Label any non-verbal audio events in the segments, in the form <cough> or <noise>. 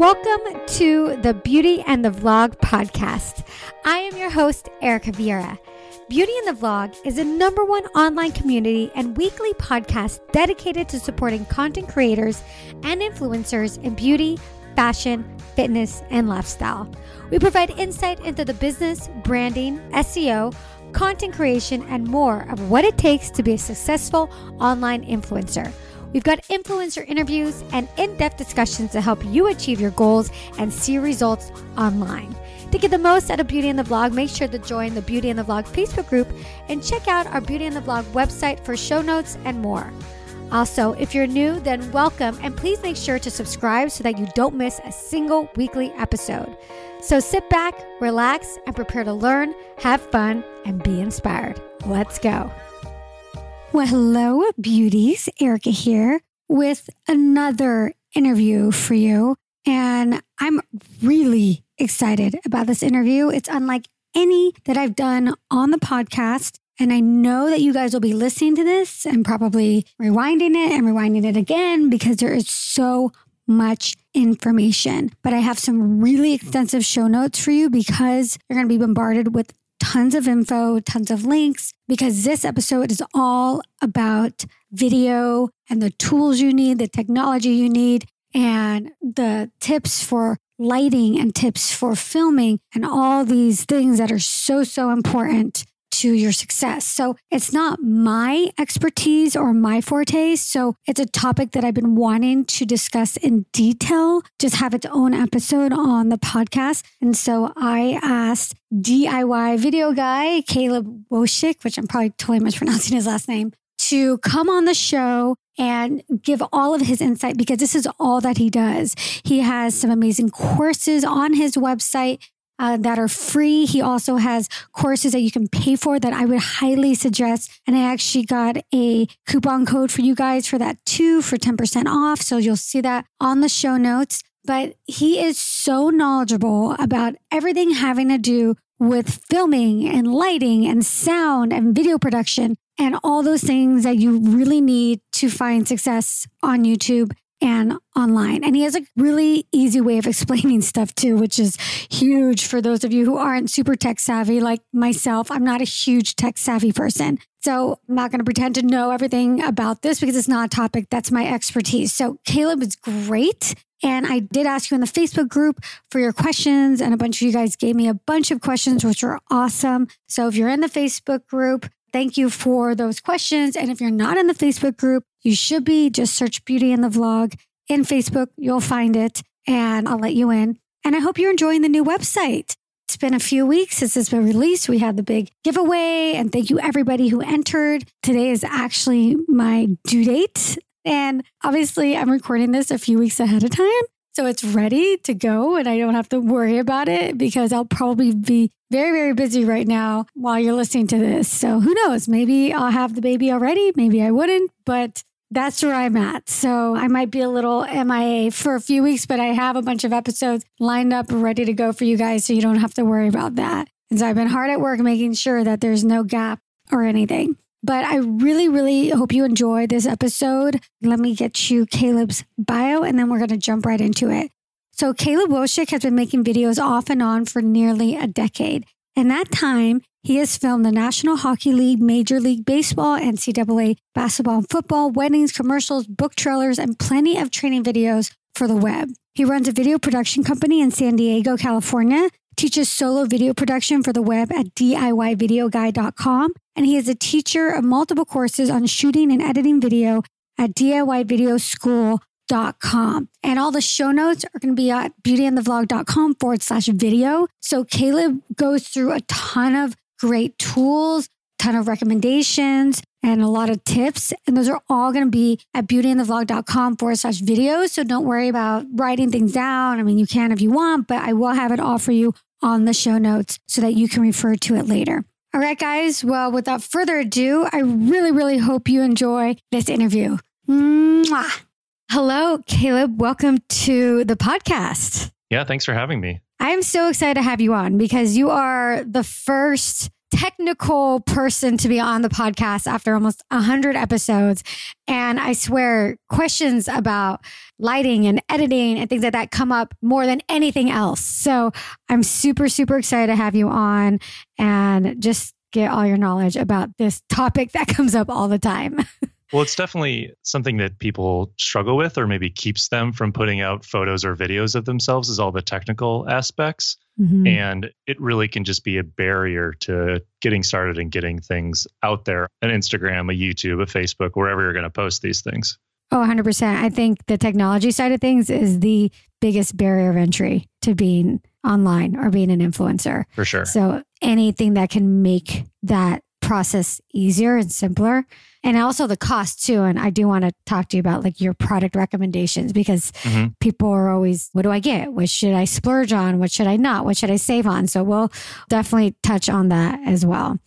Welcome to the Beauty and the Vlog podcast. I am your host, Erica Vieira. Beauty and the Vlog is a number one online community and weekly podcast dedicated to supporting content creators and influencers in beauty, fashion, fitness, and lifestyle. We provide insight into the business, branding, SEO, content creation, and more of what it takes to be a successful online influencer. We've got influencer interviews and in depth discussions to help you achieve your goals and see results online. To get the most out of Beauty and the Vlog, make sure to join the Beauty and the Vlog Facebook group and check out our Beauty and the Vlog website for show notes and more. Also, if you're new, then welcome and please make sure to subscribe so that you don't miss a single weekly episode. So sit back, relax, and prepare to learn, have fun, and be inspired. Let's go. Well, hello, beauties. Erica here with another interview for you. And I'm really excited about this interview. It's unlike any that I've done on the podcast. And I know that you guys will be listening to this and probably rewinding it and rewinding it again because there is so much information. But I have some really extensive show notes for you because you're going to be bombarded with tons of info, tons of links, because this episode is all about video and the tools you need, the technology you need, and the tips for lighting and tips for filming and all these things that are so, so important to your success. So it's not my expertise or my forte. So it's a topic that I've been wanting to discuss in detail, just have its own episode on the podcast. And so I asked DIY video guy, Caleb Wojcik, which I'm probably totally mispronouncing his last name, to come on the show and give all of his insight because this is all that he does. He has some amazing courses on his website uh, that are free. He also has courses that you can pay for that I would highly suggest. And I actually got a coupon code for you guys for that too for 10% off. So you'll see that on the show notes. But he is so knowledgeable about everything having to do with filming and lighting and sound and video production and all those things that you really need to find success on YouTube and online. And he has a really easy way of explaining <laughs> stuff too, which is huge for those of you who aren't super tech savvy like myself. I'm not a huge tech savvy person. So I'm not going to pretend to know everything about this because it's not a topic that's my expertise. So Caleb is great. And I did ask you in the Facebook group for your questions, and a bunch of you guys gave me a bunch of questions, which were awesome. So if you're in the Facebook group, thank you for those questions. And if you're not in the Facebook group, you should be. Just search Beauty and the Vlog in Facebook. You'll find it and I'll let you in. And I hope you're enjoying the new website. It's been a few weeks since it's been released. We had the big giveaway and thank you everybody who entered. Today is actually my due date. And obviously, I'm recording this a few weeks ahead of time. So it's ready to go and I don't have to worry about it because I'll probably be very, very busy right now while you're listening to this. So who knows? Maybe I'll have the baby already. Maybe I wouldn't, but that's where I'm at. So I might be a little MIA for a few weeks, but I have a bunch of episodes lined up ready to go for you guys. So you don't have to worry about that. And so I've been hard at work making sure that there's no gap or anything. But I really, really hope you enjoy this episode. Let me get you Caleb's bio and then we're going to jump right into it. So Caleb Wojcik has been making videos off and on for nearly a decade. In that time, he has filmed the National Hockey League, Major League Baseball, NCAA basketball and football, weddings, commercials, book trailers, and plenty of training videos for the web. He runs a video production company in San Diego, California, teaches solo video production for the web at DIYvideoguy.com, and he is a teacher of multiple courses on shooting and editing video at DIYvideoschool.com. And all the show notes are going to be at beautyandthevlog.com forward slash video. So Caleb goes through a ton of great tools, ton of recommendations, and a lot of tips. And those are all going to be at beautyandthevlog.com forward slash videos. So don't worry about writing things down. I mean, you can if you want, but I will have it all for you on the show notes so that you can refer to it later. All right, guys. Well, without further ado, I really, really hope you enjoy this interview. Mwah. Hello, Caleb. Welcome to the podcast. Yeah, thanks for having me. I'm so excited to have you on because you are the first technical person to be on the podcast after almost 100 episodes. And I swear, questions about lighting and editing and things like that come up more than anything else. So I'm super, super excited to have you on and just get all your knowledge about this topic that <laughs> comes up all the time. <laughs> Well, it's definitely something that people struggle with, or maybe keeps them from putting out photos or videos of themselves, is all the technical aspects. Mm-hmm. And it really can just be a barrier to getting started and getting things out there an Instagram, a YouTube, a Facebook, wherever you're going to post these things. Oh, 100%. I think the technology side of things is the biggest barrier of entry to being online or being an influencer. For sure. So anything that can make that process easier and simpler and also the cost too. And i do want to talk to you about like your product recommendations because mm-hmm. people are always what do i get? What should i splurge on? What should i not? What should i save on? So we'll definitely touch on that as well.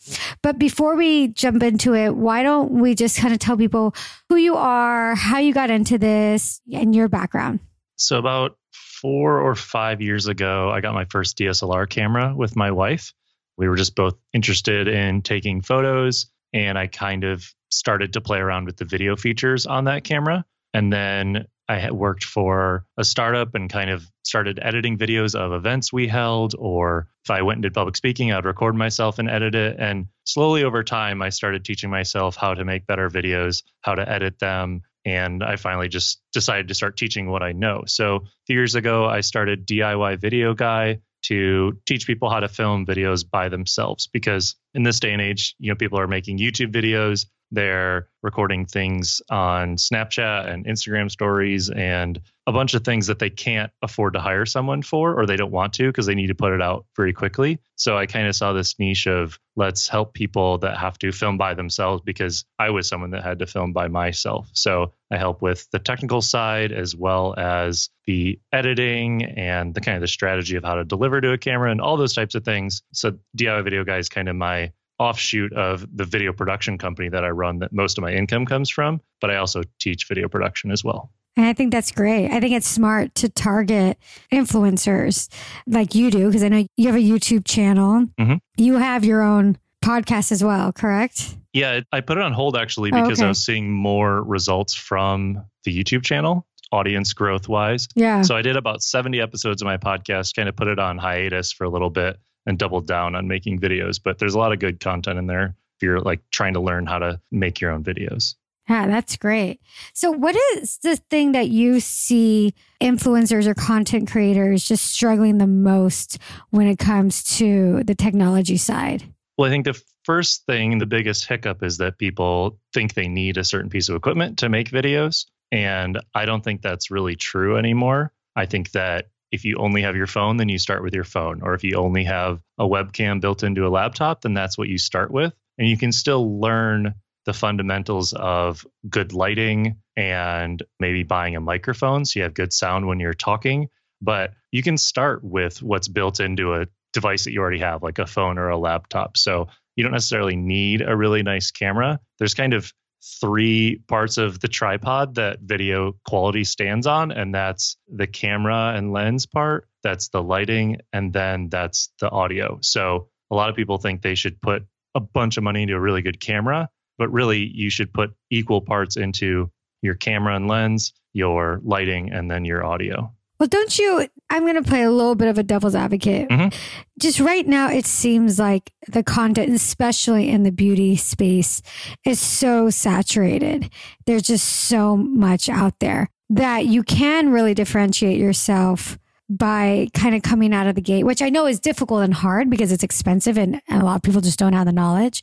But before we jump into it why don't we just kind of tell people who you are how you got into this and your background? So about four or five years ago i got my first dslr camera with my wife. We were just both interested in taking photos and I kind of started to play around with the video features on that camera. And then I had worked for a startup and kind of started editing videos of events we held, or if I went and did public speaking, I'd record myself and edit it. And slowly over time, I started teaching myself how to make better videos, how to edit them. And I finally just decided to start teaching what I know. So, a few years ago, I started DIY Video Guy to teach people how to film videos by themselves because in this day and age you know people are making youtube videos they're recording things on Snapchat and Instagram stories and a bunch of things that they can't afford to hire someone for or they don't want to because they need to put it out very quickly. So I kind of saw this niche of let's help people that have to film by themselves because I was someone that had to film by myself. So I help with the technical side as well as the editing and the kind of the strategy of how to deliver to a camera and all those types of things. So DIY Video Guy is kind of my offshoot of the video production company that I run that most of my income comes from, but I also teach video production as well. And I think that's great. I think it's smart to target influencers like you do, because I know you have a YouTube channel. Mm-hmm. You have your own podcast as well, correct? Yeah, I put it on hold actually because oh, okay. I was seeing more results from the YouTube channel, audience growth wise. Yeah. So I did about 70 episodes of my podcast, kind of put it on hiatus for a little bit and doubled down on making videos. But there's a lot of good content in there if you're like trying to learn how to make your own videos. Yeah, that's great. So, what is the thing that you see influencers or content creators just struggling the most when it comes to the technology side? Well, I think the first thing, the biggest hiccup is that people think they need a certain piece of equipment to make videos. And I don't think that's really true anymore. I think that if you only have your phone, then you start with your phone. Or if you only have a webcam built into a laptop, then that's what you start with. And you can still learn the fundamentals of good lighting and maybe buying a microphone so you have good sound when you're talking. But you can start with what's built into a device that you already have, like a phone or a laptop. So you don't necessarily need a really nice camera. There's kind of three parts of the tripod that video quality stands on, and that's the camera and lens part, that's the lighting, and then that's the audio. So a lot of people think they should put a bunch of money into a really good camera, but really you should put equal parts into your camera and lens, your lighting, and then your audio. Well, don't you? I'm going to play a little bit of a devil's advocate. Mm-hmm. Just right now, it seems like the content, especially in the beauty space, is so saturated. There's just so much out there that you can really differentiate yourself by kind of coming out of the gate, which I know is difficult and hard because it's expensive and, and a lot of people just don't have the knowledge.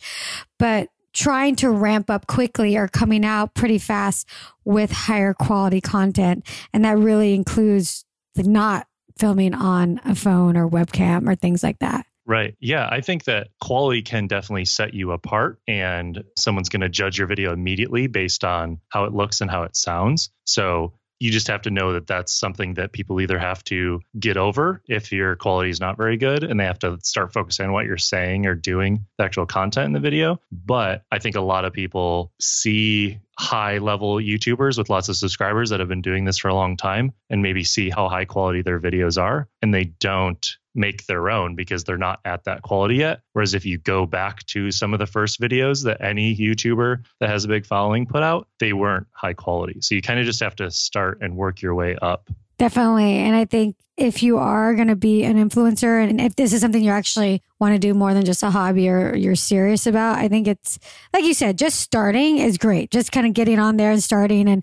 But trying to ramp up quickly or coming out pretty fast with higher quality content. And that really includes like not filming on a phone or webcam or things like that. Right. Yeah. I think that quality can definitely set you apart, and someone's going to judge your video immediately based on how it looks and how it sounds. So you just have to know that that's something that people either have to get over if your quality is not very good and they have to start focusing on what you're saying or doing the actual content in the video. But I think a lot of people see high level YouTubers with lots of subscribers that have been doing this for a long time and maybe see how high quality their videos are. And they don't make their own because they're not at that quality yet. Whereas if you go back to some of the first videos that any YouTuber that has a big following put out, they weren't high quality. So you kind of just have to start and work your way up. Definitely. And I think if you are going to be an influencer and if this is something you actually want to do more than just a hobby or you're serious about, I think it's like you said, just starting is great. Just kind of getting on there and starting and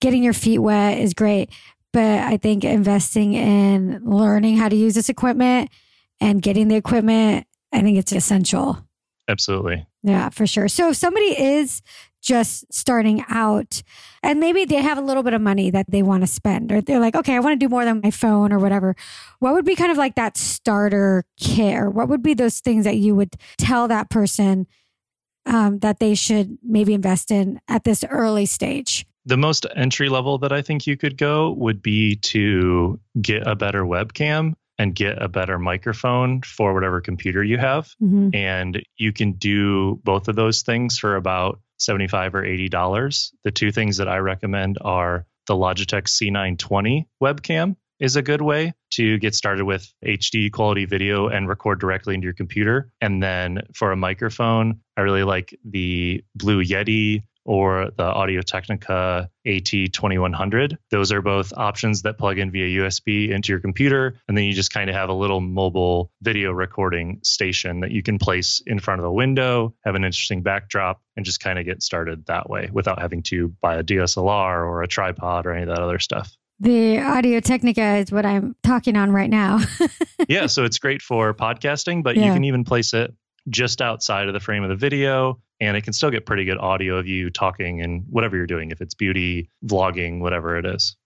getting your feet wet is great. But I think investing in learning how to use this equipment and getting the equipment, I think it's essential. Absolutely. Yeah, for sure. So if somebody is just starting out and maybe they have a little bit of money that they want to spend or they're like okay i want to do more than my phone or whatever what would be kind of like that starter or what would be those things that you would tell that person um, that they should maybe invest in at this early stage the most entry level that i think you could go would be to get a better webcam and get a better microphone for whatever computer you have. Mm-hmm. And you can do both of those things for about 75 or 80 dollars. The two things that I recommend are the Logitech C920 webcam is a good way to get started with HD quality video and record directly into your computer. And then for a microphone, I really like the Blue Yeti or the Audio Technica AT2100. Those are both options that plug in via USB into your computer. And then you just kind of have a little mobile video recording station that you can place in front of the window, have an interesting backdrop, and just kind of get started that way without having to buy a DSLR or a tripod or any of that other stuff. The Audio Technica is what I'm talking on right now. <laughs> yeah, so it's great for podcasting, but yeah. you can even place it just outside of the frame of the video and it can still get pretty good audio of you talking and whatever you're doing if it's beauty vlogging whatever it is.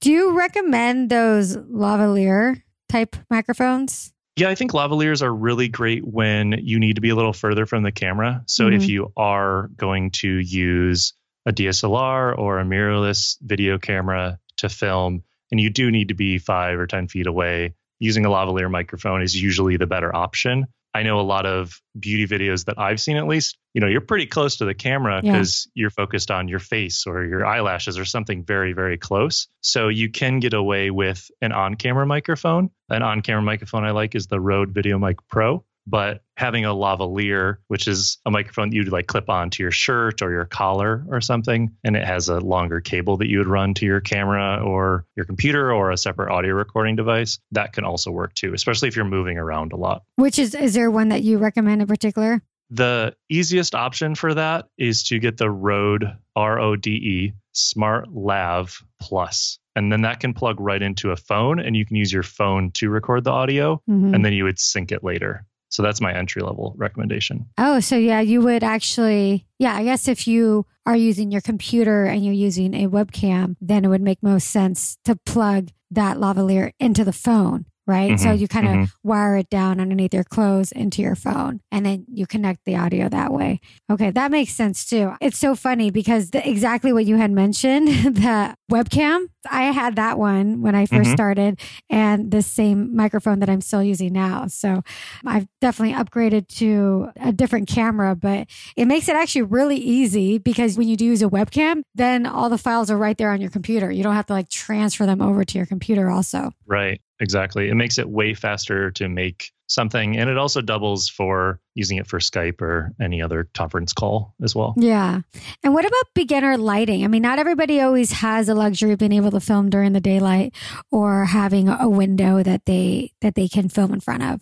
Do you recommend those lavalier type microphones? Yeah i think lavaliers are really great when you need to be a little further from the camera. So mm-hmm. if you are going to use a dslr or a mirrorless video camera to film and you do need to be five or ten feet away using a lavalier microphone is usually the better option I know a lot of beauty videos that I've seen, at least, you know, you're pretty close to the camera because yeah. you're focused on your face or your eyelashes or something very, very close. So you can get away with an on camera microphone. An on camera microphone I like is the Rode VideoMic Pro but having a lavalier, which is a microphone that you'd like clip onto your shirt or your collar or something, and it has a longer cable that you would run to your camera or your computer or a separate audio recording device, that can also work too, especially if you're moving around a lot. Which is, is there one that you recommend in particular? The easiest option for that is to get the Rode R O D E Smart Lav Plus. And then that can plug right into a phone, and you can use your phone to record the audio, mm-hmm. and then you would sync it later. So that's my entry level recommendation. Oh, so yeah, you would actually, yeah, I guess if you are using your computer and you're using a webcam, then it would make most sense to plug that lavalier into the phone right? Mm-hmm, so you kind of mm-hmm. wire it down underneath your clothes into your phone and then you connect the audio that way. Okay, that makes sense too. It's so funny because the, exactly what you had mentioned, <laughs> the webcam, I had that one when I 1st mm-hmm. started and the same microphone that I'm still using now. So I've definitely upgraded to a different camera, but it makes it actually really easy because when you do use a webcam, then all the files are right there on your computer. You don't have to like transfer them over to your computer also. Right. Exactly. It makes it way faster to make something and it also doubles for using it for Skype or any other conference call as well. Yeah. And what about beginner lighting? I mean, not everybody always has the luxury of being able to film during the daylight or having a window that they that they can film in front of.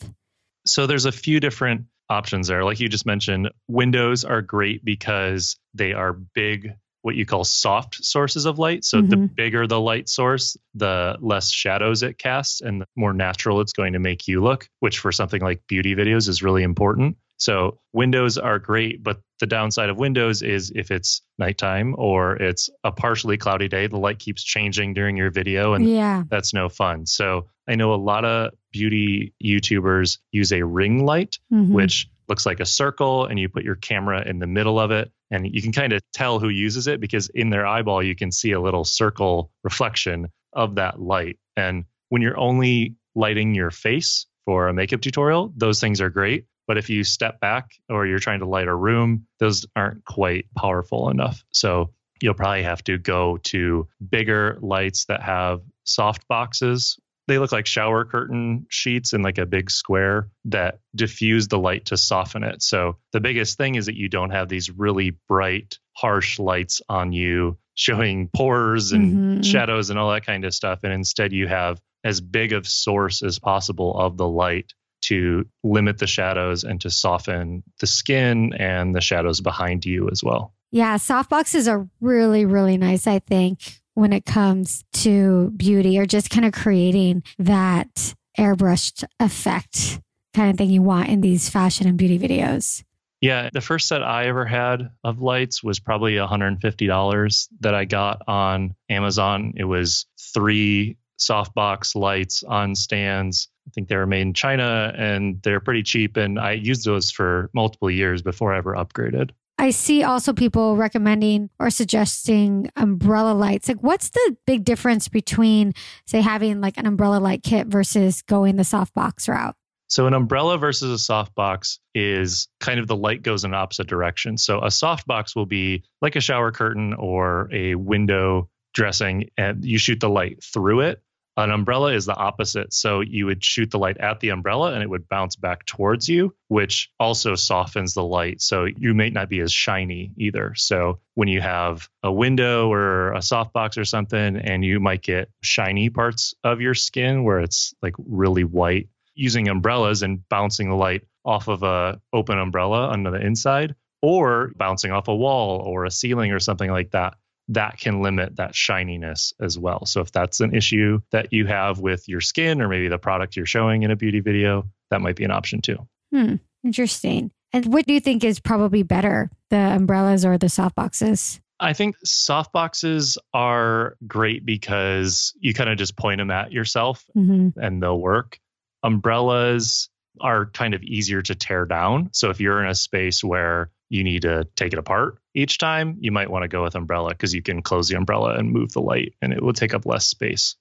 So there's a few different options there. Like you just mentioned, windows are great because they are big what you call soft sources of light. So mm-hmm. the bigger the light source, the less shadows it casts and the more natural it's going to make you look, which for something like beauty videos is really important. So windows are great, but the downside of windows is if it's nighttime or it's a partially cloudy day, the light keeps changing during your video and yeah. that's no fun. So I know a lot of beauty YouTubers use a ring light, mm-hmm. which looks like a circle and you put your camera in the middle of it. And you can kind of tell who uses it because in their eyeball you can see a little circle reflection of that light. And when you're only lighting your face for a makeup tutorial those things are great. But if you step back or you're trying to light a room those aren't quite powerful enough. So you'll probably have to go to bigger lights that have soft boxes. They look like shower curtain sheets in like a big square that diffuse the light to soften it. So the biggest thing is that you don't have these really bright, harsh lights on you showing pores and mm-hmm. shadows and all that kind of stuff. And instead, you have as big of source as possible of the light to limit the shadows and to soften the skin and the shadows behind you as well. Yeah, softboxes are really, really nice, I think, when it comes to beauty or just kind of creating that airbrushed effect kind of thing you want in these fashion and beauty videos. Yeah, the first set I ever had of lights was probably $150 that I got on Amazon. It was three softbox lights on stands. I think they were made in China and they're pretty cheap. And I used those for multiple years before I ever upgraded. I see also people recommending or suggesting umbrella lights. Like, what's the big difference between, say, having like an umbrella light kit versus going the softbox route? So, an umbrella versus a softbox is kind of the light goes in opposite direction. So, a softbox will be like a shower curtain or a window dressing, and you shoot the light through it. An umbrella is the opposite. So you would shoot the light at the umbrella and it would bounce back towards you, which also softens the light. So you may not be as shiny either. So when you have a window or a softbox or something, and you might get shiny parts of your skin where it's like really white, using umbrellas and bouncing the light off of a open umbrella on the inside or bouncing off a wall or a ceiling or something like that that can limit that shininess as well. So if that's an issue that you have with your skin or maybe the product you're showing in a beauty video, that might be an option too. Hmm, interesting. And what do you think is probably better, the umbrellas or the soft boxes? I think soft boxes are great because you kind of just point them at yourself mm-hmm. and they'll work. Umbrellas are kind of easier to tear down. So if you're in a space where you need to take it apart each time, you might want to go with umbrella because you can close the umbrella and move the light and it will take up less space.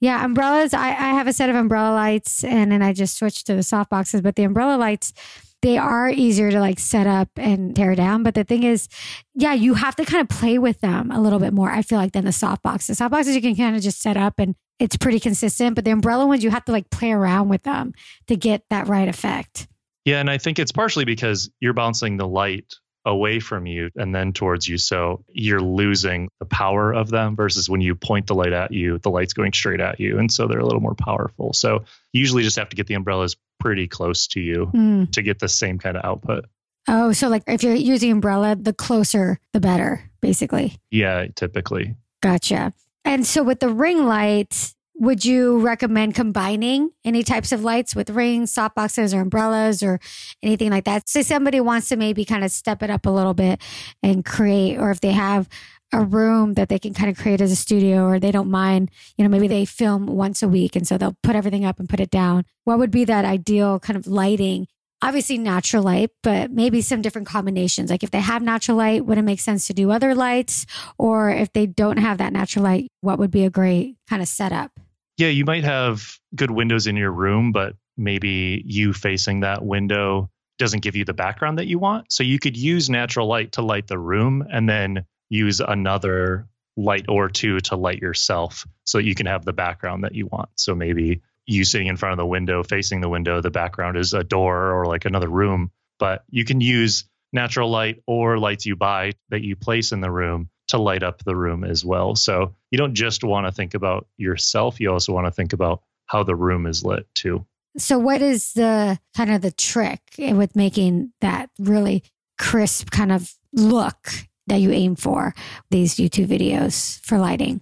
Yeah, umbrellas. I, I have a set of umbrella lights and then I just switched to the soft boxes, but the umbrella lights, they are easier to like set up and tear down. But the thing is, yeah, you have to kind of play with them a little bit more, I feel like, than the soft boxes. Soft boxes you can kind of just set up and it's pretty consistent. But the umbrella ones, you have to like play around with them to get that right effect. Yeah, and I think it's partially because you're bouncing the light away from you and then towards you. So you're losing the power of them versus when you point the light at you, the light's going straight at you. And so they're a little more powerful. So you usually just have to get the umbrellas pretty close to you mm. to get the same kind of output. Oh, so like if you're using umbrella, the closer the better, basically. Yeah, typically. Gotcha. And so with the ring light, would you recommend combining any types of lights with rings, softboxes, or umbrellas, or anything like that? So somebody wants to maybe kind of step it up a little bit and create, or if they have a room that they can kind of create as a studio, or they don't mind, you know, maybe they film once a week, and so they'll put everything up and put it down. What would be that ideal kind of lighting? Obviously, natural light, but maybe some different combinations. Like if they have natural light, would it make sense to do other lights? Or if they don't have that natural light, what would be a great kind of setup? Yeah, you might have good windows in your room, but maybe you facing that window doesn't give you the background that you want. So you could use natural light to light the room and then use another light or two to light yourself so you can have the background that you want. So maybe you sitting in front of the window, facing the window, the background is a door or like another room. But you can use natural light or lights you buy that you place in the room to light up the room as well. So you don't just want to think about yourself, you also want to think about how the room is lit too. So what is the kind of the trick with making that really crisp kind of look that you aim for these YouTube videos for lighting?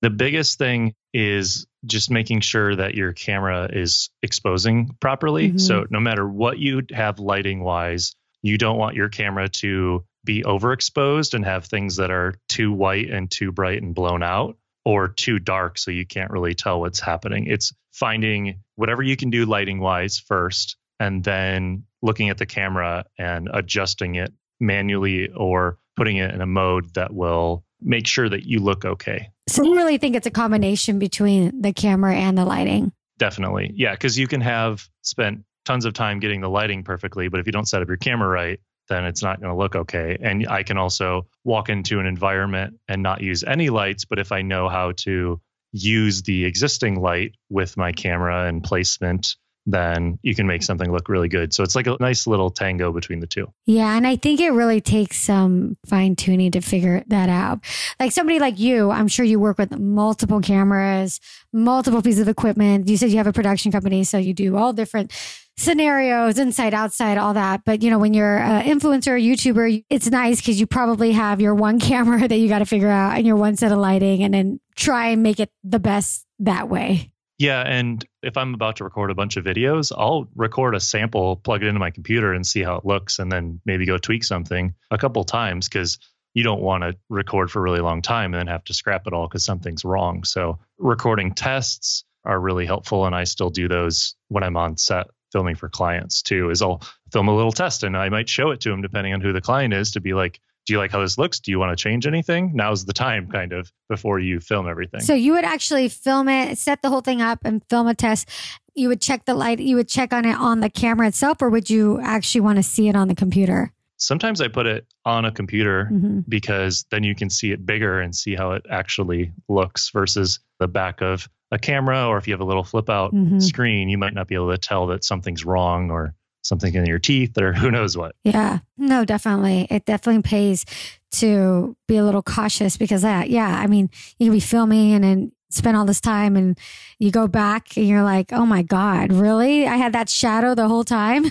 The biggest thing is just making sure that your camera is exposing properly. Mm-hmm. So no matter what you have lighting wise, you don't want your camera to be overexposed and have things that are too white and too bright and blown out or too dark so you can't really tell what's happening. It's finding whatever you can do lighting wise first and then looking at the camera and adjusting it manually or putting it in a mode that will make sure that you look okay. So you really think it's a combination between the camera and the lighting? Definitely. Yeah, cuz you can have spent tons of time getting the lighting perfectly, but if you don't set up your camera right, then it's not going to look okay. And I can also walk into an environment and not use any lights, but if I know how to use the existing light with my camera and placement then you can make something look really good. So it's like a nice little tango between the two. Yeah. And I think it really takes some fine tuning to figure that out. Like somebody like you, I'm sure you work with multiple cameras, multiple pieces of equipment. You said you have a production company, so you do all different scenarios, inside, outside, all that. But you know, when you're an influencer, a YouTuber, it's nice because you probably have your one <laughs> camera that you got to figure out and your one set of lighting and then try and make it the best that way. Yeah, and if I'm about to record a bunch of videos, I'll record a sample, plug it into my computer and see how it looks and then maybe go tweak something a couple times cuz you don't want to record for a really long time and then have to scrap it all cuz something's wrong. So, recording tests are really helpful and I still do those when I'm on set filming for clients too. Is I'll film a little test and I might show it to them depending on who the client is to be like do you like how this looks? Do you want to change anything? Now's the time, kind of, before you film everything. So you would actually film it, set the whole thing up, and film a test. You would check the light, you would check on it on the camera itself, or would you actually want to see it on the computer? Sometimes I put it on a computer mm-hmm. because then you can see it bigger and see how it actually looks versus the back of a camera. Or if you have a little flip out mm-hmm. screen, you might not be able to tell that something's wrong or something in your teeth or <laughs> who knows what. Yeah, no, definitely. It definitely pays to be a little cautious because, that, yeah, I mean, you can be filming and then spend all this time and you go back and you're like, oh my God, really? I had that shadow the whole time.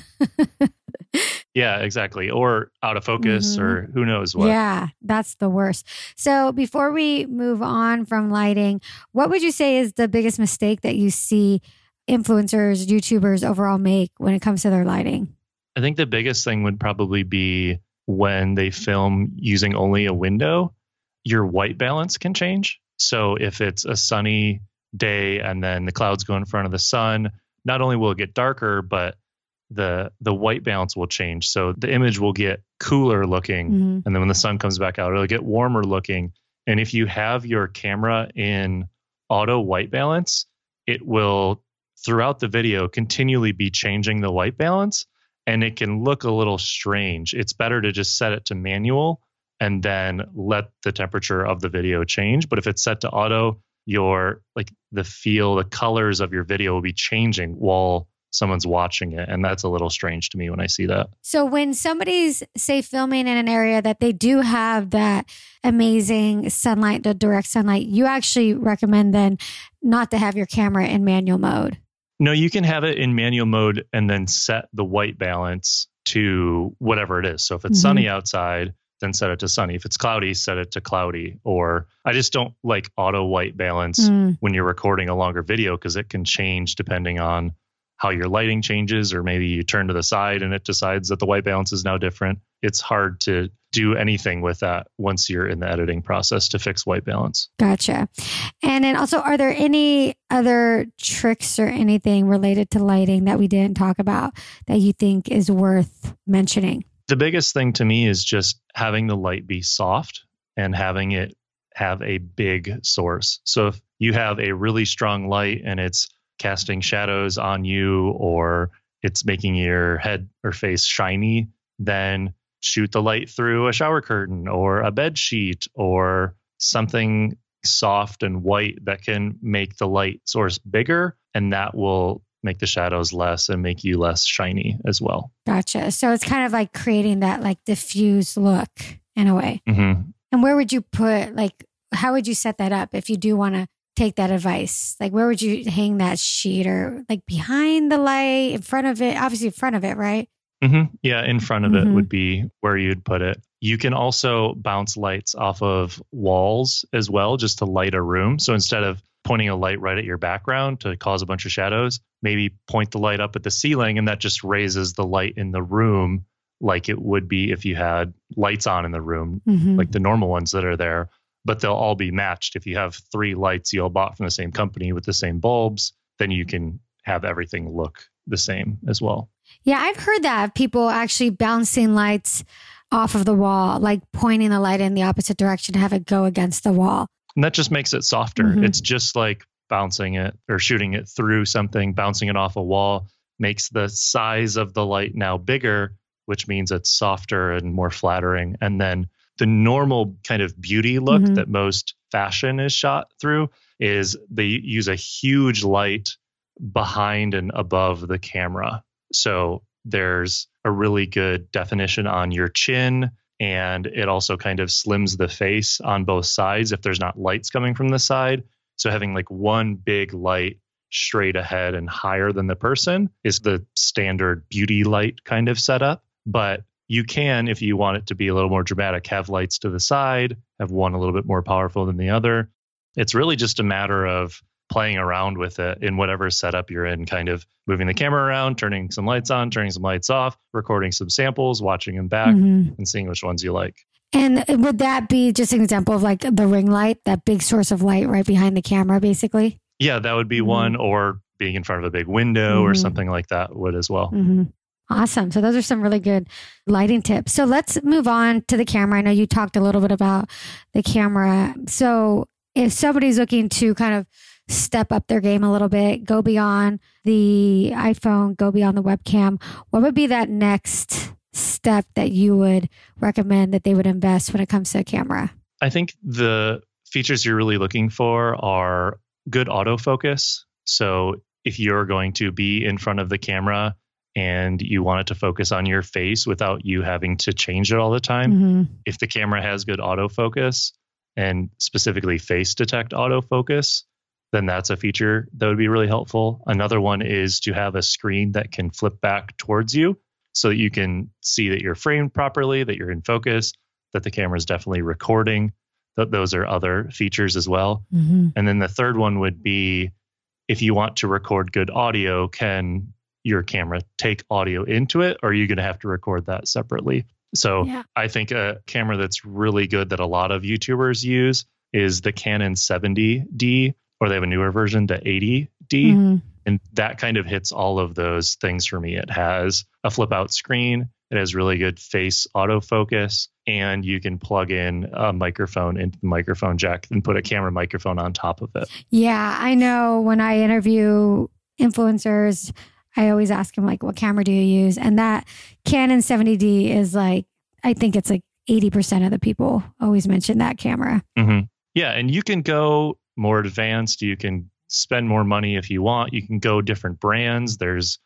<laughs> yeah, exactly. Or out of focus mm-hmm. or who knows what. Yeah, that's the worst. So before we move on from lighting, what would you say is the biggest mistake that you see influencers, YouTubers overall make when it comes to their lighting? I think the biggest thing would probably be when they film using only a window, your white balance can change. So if it's a sunny day and then the clouds go in front of the sun, not only will it get darker, but the the white balance will change. So the image will get cooler looking mm-hmm. and then when the sun comes back out, it'll get warmer looking. And if you have your camera in auto white balance, it will throughout the video continually be changing the white balance and it can look a little strange. It's better to just set it to manual and then let the temperature of the video change. But if it's set to auto, your like the feel, the colors of your video will be changing while someone's watching it. And that's a little strange to me when I see that. So when somebody's say filming in an area that they do have that amazing sunlight, the direct sunlight, you actually recommend then not to have your camera in manual mode. No, you can have it in manual mode and then set the white balance to whatever it is. So if it's mm-hmm. sunny outside, then set it to sunny. If it's cloudy, set it to cloudy. Or I just don't like auto white balance mm. when you're recording a longer video because it can change depending on how your lighting changes, or maybe you turn to the side and it decides that the white balance is now different. It's hard to do anything with that once you're in the editing process to fix white balance. Gotcha. And then also, are there any other tricks or anything related to lighting that we didn't talk about that you think is worth mentioning? The biggest thing to me is just having the light be soft and having it have a big source. So if you have a really strong light and it's casting shadows on you or it's making your head or face shiny, then shoot the light through a shower curtain or a bed sheet or something soft and white that can make the light source bigger and that will make the shadows less and make you less shiny as well. Gotcha. So it's kind of like creating that like diffused look in a way. Mm-hmm. And where would you put like how would you set that up if you do want to take that advice? Like, where would you hang that sheet or like behind the light, in front of it? Obviously, in front of it, right? Mm-hmm. Yeah, in front of mm-hmm. it would be where you'd put it. You can also bounce lights off of walls as well, just to light a room. So instead of pointing a light right at your background to cause a bunch of shadows, maybe point the light up at the ceiling and that just raises the light in the room like it would be if you had lights on in the room, mm-hmm. like the normal ones that are there but they'll all be matched. If you have three lights you all bought from the same company with the same bulbs, then you can have everything look the same as well. Yeah, I've heard that people actually bouncing lights off of the wall, like pointing the light in the opposite direction to have it go against the wall. And that just makes it softer. Mm-hmm. It's just like bouncing it or shooting it through something, bouncing it off a wall makes the size of the light now bigger which means it's softer and more flattering. And then the normal kind of beauty look Mhm. that most fashion is shot through is they use a huge light behind and above the camera. So there's a really good definition on your chin and it also kind of slims the face on both sides if there's not lights coming from the side. So having like one big light straight ahead and higher than the person is the standard beauty light kind of setup. But you can, if you want it to be a little more dramatic, have lights to the side, have one a little bit more powerful than the other. It's really just a matter of playing around with it in whatever setup you're in, kind of moving the camera around, turning some lights on, turning some lights off, recording some samples, watching them back, Mhm. and seeing which ones you like. And would that be just an example of like the ring light, that big source of light right behind the camera, basically? Yeah, that would be Mhm. one, or being in front of a big window or Mhm. something like that would as well. Awesome. So those are some really good lighting tips. So let's move on to the camera. I know you talked a little bit about the camera. So if somebody's looking to kind of step up their game a little bit, go beyond the iPhone, go beyond the webcam, what would be that next step that you would recommend that they would invest when it comes to a camera? I think the features you're really looking for are good autofocus. So if you're going to be in front of the camera and you want it to focus on your face without you having to change it all the time, hmm if the camera has good autofocus and specifically face detect autofocus, then that's a feature that would be really helpful. Another one is to have a screen that can flip back towards you so that you can see that you're framed properly, that you're in focus, that the camera is definitely recording. Th- those are other features as well. hmm And then the third one would be if you want to record good audio, can your camera take audio into it, or are you going to have to record that separately? So Yeah. I think a camera that's really good that a lot of YouTubers use is the Canon 70D, or they have a newer version, the 80D. Mhm. And that kind of hits all of those things for me. It has a flip out screen, it has really good face autofocus, and you can plug in a microphone into the microphone jack and put a camera microphone on top of it. Yeah, I know when I interview influencers, I always ask them like, "What camera do you use?" And that Canon 70D is like, I think it's like 80% of the people always mention that camera. hmm Yeah, and you can go more advanced. You can spend more money if you want. You can go different brands. There's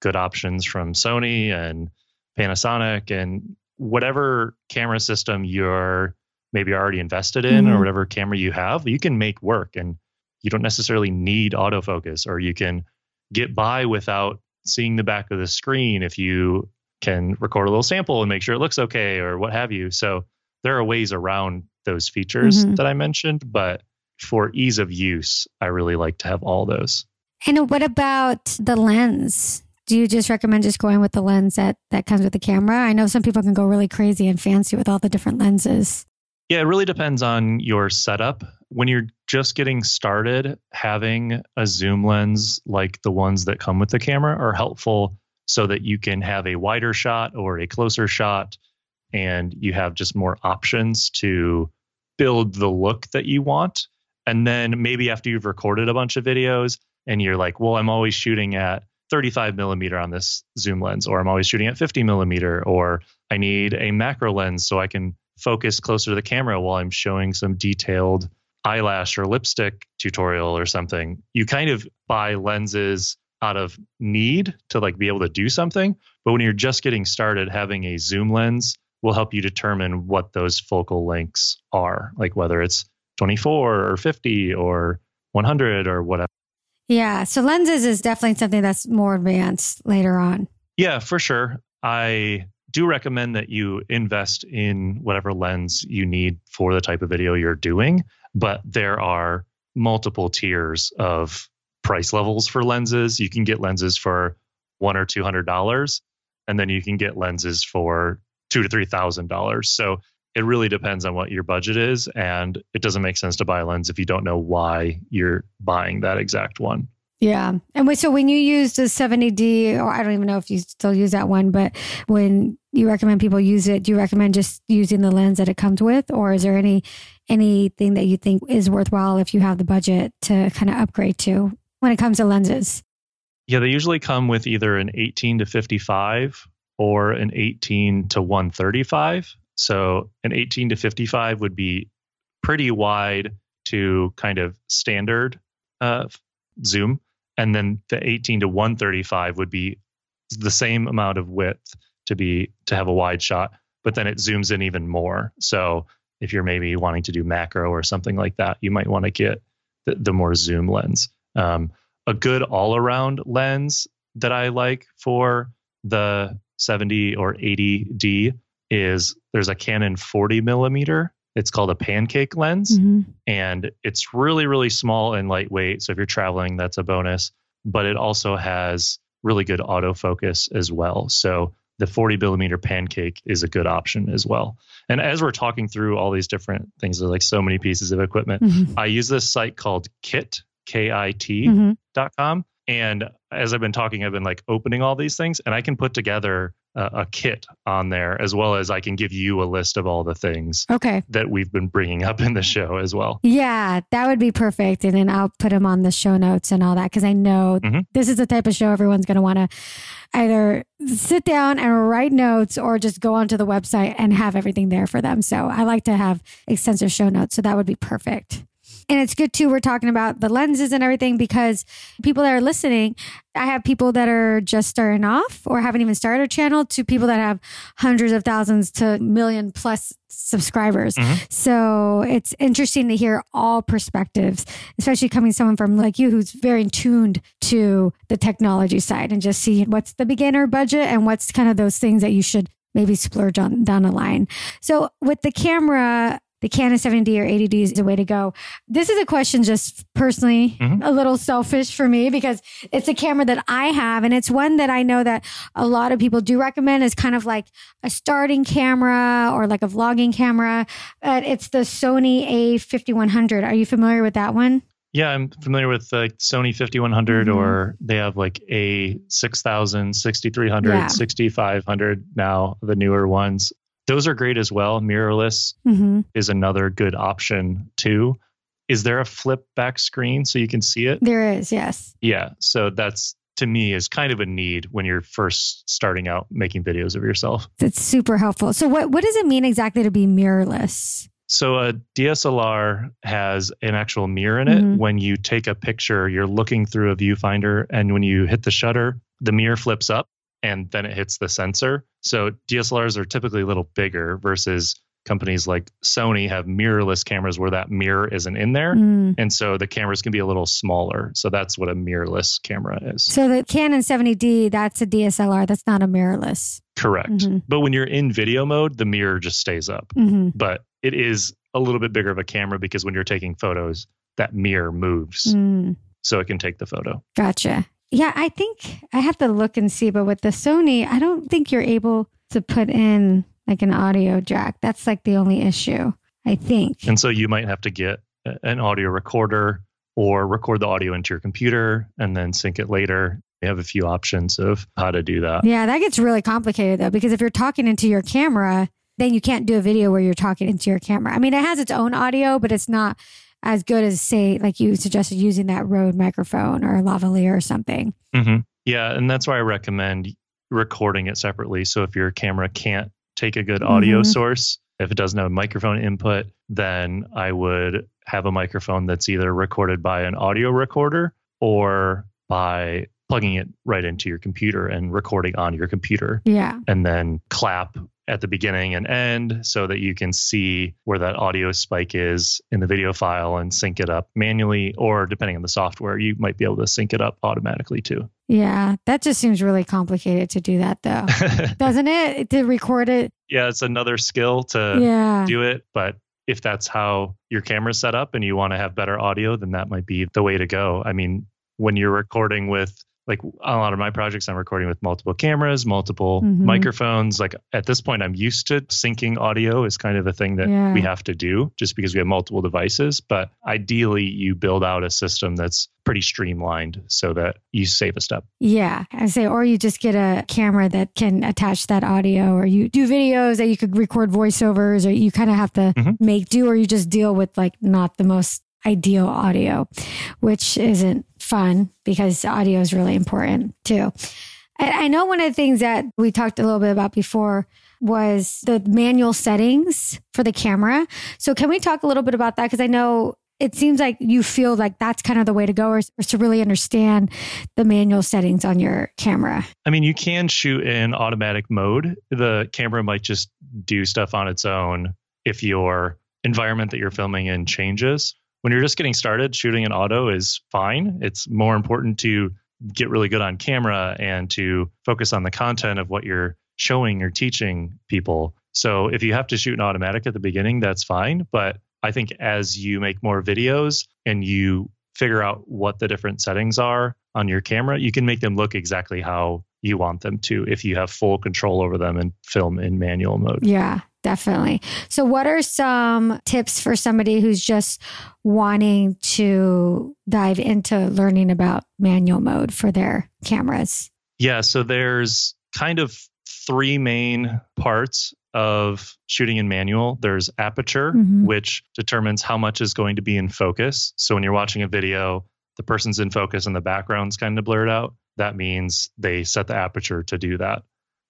good options from Sony and Panasonic and whatever camera system you're maybe already invested in Mhm. or whatever camera you have, you can make work and you don't necessarily need autofocus or you can get by without seeing the back of the screen if you can record a little sample and make sure it looks okay or what have you. So there are ways around those features Mhm. that I mentioned, but for ease of use, I really like to have all those. And what about the lens? Do you just recommend just going with the lens that that comes with the camera? I know some people can go really crazy and fancy with all the different lenses. Yeah, it really depends on your setup. When you're just getting started, having a zoom lens like the ones that come with the camera are helpful so that you can have a wider shot or a closer shot and you have just more options to build the look that you want. And then maybe after you've recorded a bunch of videos and you're like, well, I'm always shooting at 35 millimeter on this zoom lens, or I'm always shooting at 50 millimeter, or I need a macro lens so I can focus closer to the camera while I'm showing some detailed eyelash or lipstick tutorial or something. You kind of buy lenses out of need to like be able to do something. But when you're just getting started, having a zoom lens will help you determine what those focal lengths are, like whether it's 24 or 50 or 100 or whatever. Yeah, so lenses is definitely something that's more advanced later on. Yeah, for sure. I do recommend that you invest in whatever lens you need for the type of video you're doing, but there are multiple tiers of price levels for lenses. You can get lenses for one or two hundred dollars, and then you can get lenses for two to three thousand dollars. So it really depends on what your budget is, and it doesn't make sense to buy a lens if you don't know why you're buying that exact one. Yeah. And so when you use the 70D, or I don't even know if you still use that one, but when you recommend people use it, do you recommend just using the lens that it comes with? Or is there any anything that you think is worthwhile if you have the budget to kind of upgrade to when it comes to lenses? Yeah, they usually come with either an 18 to 55 or an 18 to 135. So an 18 to 55 would be pretty wide to kind of standard uh, zoom. And then the 18 to 135 would be the same amount of width to be to have a wide shot, but then it zooms in even more. So if you're maybe wanting to do macro or something like that, you might want to get the, the more zoom lens. Um, a good all around lens that I like for the 70 or 80D is there's a Canon 40 millimeter. It's called a pancake lens, mm-hmm. and it's really, really small and lightweight. So if you're traveling, that's a bonus. But it also has really good autofocus as well. So the 40 millimeter pancake is a good option as well. And as we're talking through all these different things, there's like so many pieces of equipment. Mm-hmm. I use this site called Kit, K I T mm-hmm. dot com. And as I've been talking, I've been like opening all these things, and I can put together a, a, kit on there as well as I can give you a list of all the things okay. that we've been bringing up in the show as well. Yeah, that would be perfect. And then I'll put them on the show notes and all that because I know mm-hmm. this is the type of show everyone's going to want to either sit down and write notes or just go onto the website and have everything there for them. So I like to have extensive show notes. So that would be perfect. And it's good too. We're talking about the lenses and everything because people that are listening, I have people that are just starting off or haven't even started a channel to people that have hundreds of thousands to million plus subscribers. Mm-hmm. So it's interesting to hear all perspectives, especially coming someone from like you who's very tuned to the technology side and just see what's the beginner budget and what's kind of those things that you should maybe splurge on down the line. So with the camera, the Canon 70D or 80D is the way to go. This is a question just personally mm-hmm. a little selfish for me because it's a camera that I have and it's one that I know that a lot of people do recommend as kind of like a starting camera or like a vlogging camera. But it's the Sony A5100. Are you familiar with that one? Yeah, I'm familiar with the Sony 5100 mm-hmm. or they have like a 6000, 6300, yeah. 6500 now, the newer ones those are great as well. Mirrorless mm-hmm. is another good option too. Is there a flip back screen so you can see it? There is, yes. Yeah. So that's to me is kind of a need when you're first starting out making videos of yourself. That's super helpful. So what what does it mean exactly to be mirrorless? So a DSLR has an actual mirror in it. Mm-hmm. When you take a picture, you're looking through a viewfinder and when you hit the shutter, the mirror flips up and then it hits the sensor. So DSLRs are typically a little bigger versus companies like Sony have mirrorless cameras where that mirror isn't in there. Mm. And so the cameras can be a little smaller. So that's what a mirrorless camera is. So the Canon 70D, that's a DSLR. That's not a mirrorless. Correct. Mm-hmm. But when you're in video mode, the mirror just stays up. Mm-hmm. But it is a little bit bigger of a camera because when you're taking photos, that mirror moves. Mm. So it can take the photo. Gotcha. Yeah, I think I have to look and see, but with the Sony, I don't think you're able to put in like an audio jack. That's like the only issue, I think. And so you might have to get an audio recorder or record the audio into your computer and then sync it later. You have a few options of how to do that. Yeah, that gets really complicated though, because if you're talking into your camera, then you can't do a video where you're talking into your camera. I mean, it has its own audio, but it's not as good as say like you suggested using that Rode microphone or a lavalier or something. Mm-hmm. Yeah, and that's why I recommend recording it separately. So if your camera can't take a good audio mm-hmm. source, if it doesn't have a microphone input, then I would have a microphone that's either recorded by an audio recorder or by plugging it right into your computer and recording on your computer. Yeah. And then clap at the beginning and end so that you can see where that audio spike is in the video file and sync it up manually or depending on the software you might be able to sync it up automatically too. Yeah that just seems really complicated to do that though <laughs> doesn't it? To record it? Yeah it's another skill to yeah. do it but if that's how your camera's set up and you want to have better audio then that might be the way to go. I mean when you're recording with like a lot of my projects i'm recording with multiple cameras multiple mm-hmm. microphones like at this point i'm used to syncing audio is kind of a thing that yeah. we have to do just because we have multiple devices but ideally you build out a system that's pretty streamlined so that you save a step yeah i say or you just get a camera that can attach that audio or you do videos that you could record voiceovers or you kind of have to mm-hmm. make do or you just deal with like not the most ideal audio which isn't fun because audio is really important too. I, know one of the things that we talked a little bit about before was the manual settings for the camera. So can we talk a little bit about that? Because I know it seems like you feel like that's kind of the way to go or, or, to really understand the manual settings on your camera i mean you can shoot in automatic mode the camera might just do stuff on its own if your environment that you're filming in changes when you're just getting started shooting in auto is fine. It's more important to get really good on camera and to focus on the content of what you're showing or teaching people. So if you have to shoot an automatic at the beginning that's fine. But I think as you make more videos and you figure out what the different settings are on your camera, you can make them look exactly how you want them to if you have full control over them and film in manual mode. Yeah, definitely. So, what are some tips for somebody who's just wanting to dive into learning about manual mode for their cameras? Yeah, so there's kind of three main parts of shooting in manual. There's aperture, mm-hmm. which determines how much is going to be in focus. So when you're watching a video, the person's in focus and the background's kind of blurred out. That means they set the aperture to do that.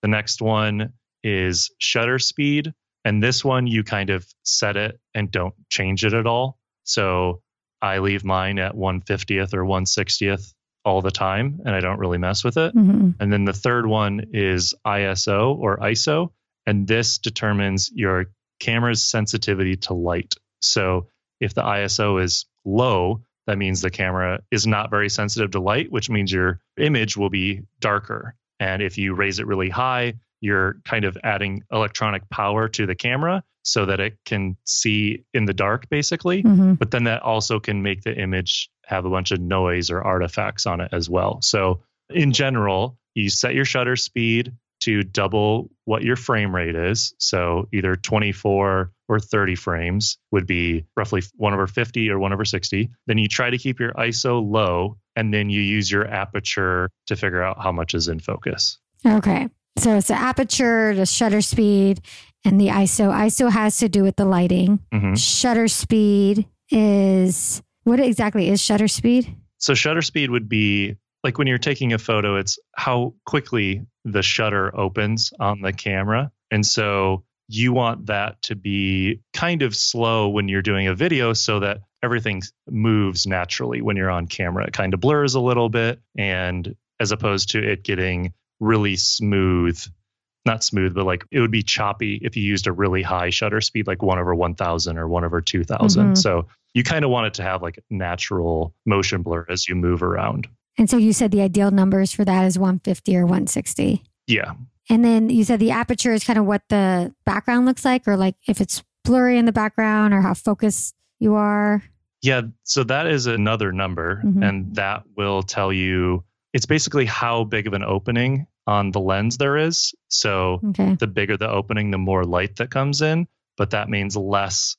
The next one is shutter speed. And this one, you kind of set it and don't change it at all. So I leave mine at 150th or 160th all the time and I don't really mess with it. Mm-hmm. And then the third one is ISO or ISO. And this determines your camera's sensitivity to light. So if the ISO is low, that means the camera is not very sensitive to light, which means your image will be darker. And if you raise it really high, you're kind of adding electronic power to the camera so that it can see in the dark, basically. Mm-hmm. But then that also can make the image have a bunch of noise or artifacts on it as well. So, in general, you set your shutter speed to double what your frame rate is. So either 24 or 30 frames would be roughly 1 over 50 or 1 over 60. Then you try to keep your ISO low and then you use your aperture to figure out how much is in focus. Okay. So it's the aperture, the shutter speed, and the ISO. ISO has to do with the lighting. Mm-hmm. Shutter speed is what exactly is shutter speed? So shutter speed would be like when you're taking a photo, it's how quickly the shutter opens on the camera. And so you want that to be kind of slow when you're doing a video so that everything moves naturally when you're on camera. It kind of blurs a little bit and as opposed to it getting really smooth not smooth, but like it would be choppy if you used a really high shutter speed, like one over 1000 or one over 2000. Mm-hmm. So you kind of want it to have like natural motion blur as you move around. And so you said the ideal numbers for that is 150 or 160. Yeah. And then you said the aperture is kind of what the background looks like, or like if it's blurry in the background or how focused you are. Yeah. So that is another number. Mm-hmm. And that will tell you it's basically how big of an opening on the lens there is. So okay. the bigger the opening, the more light that comes in. But that means less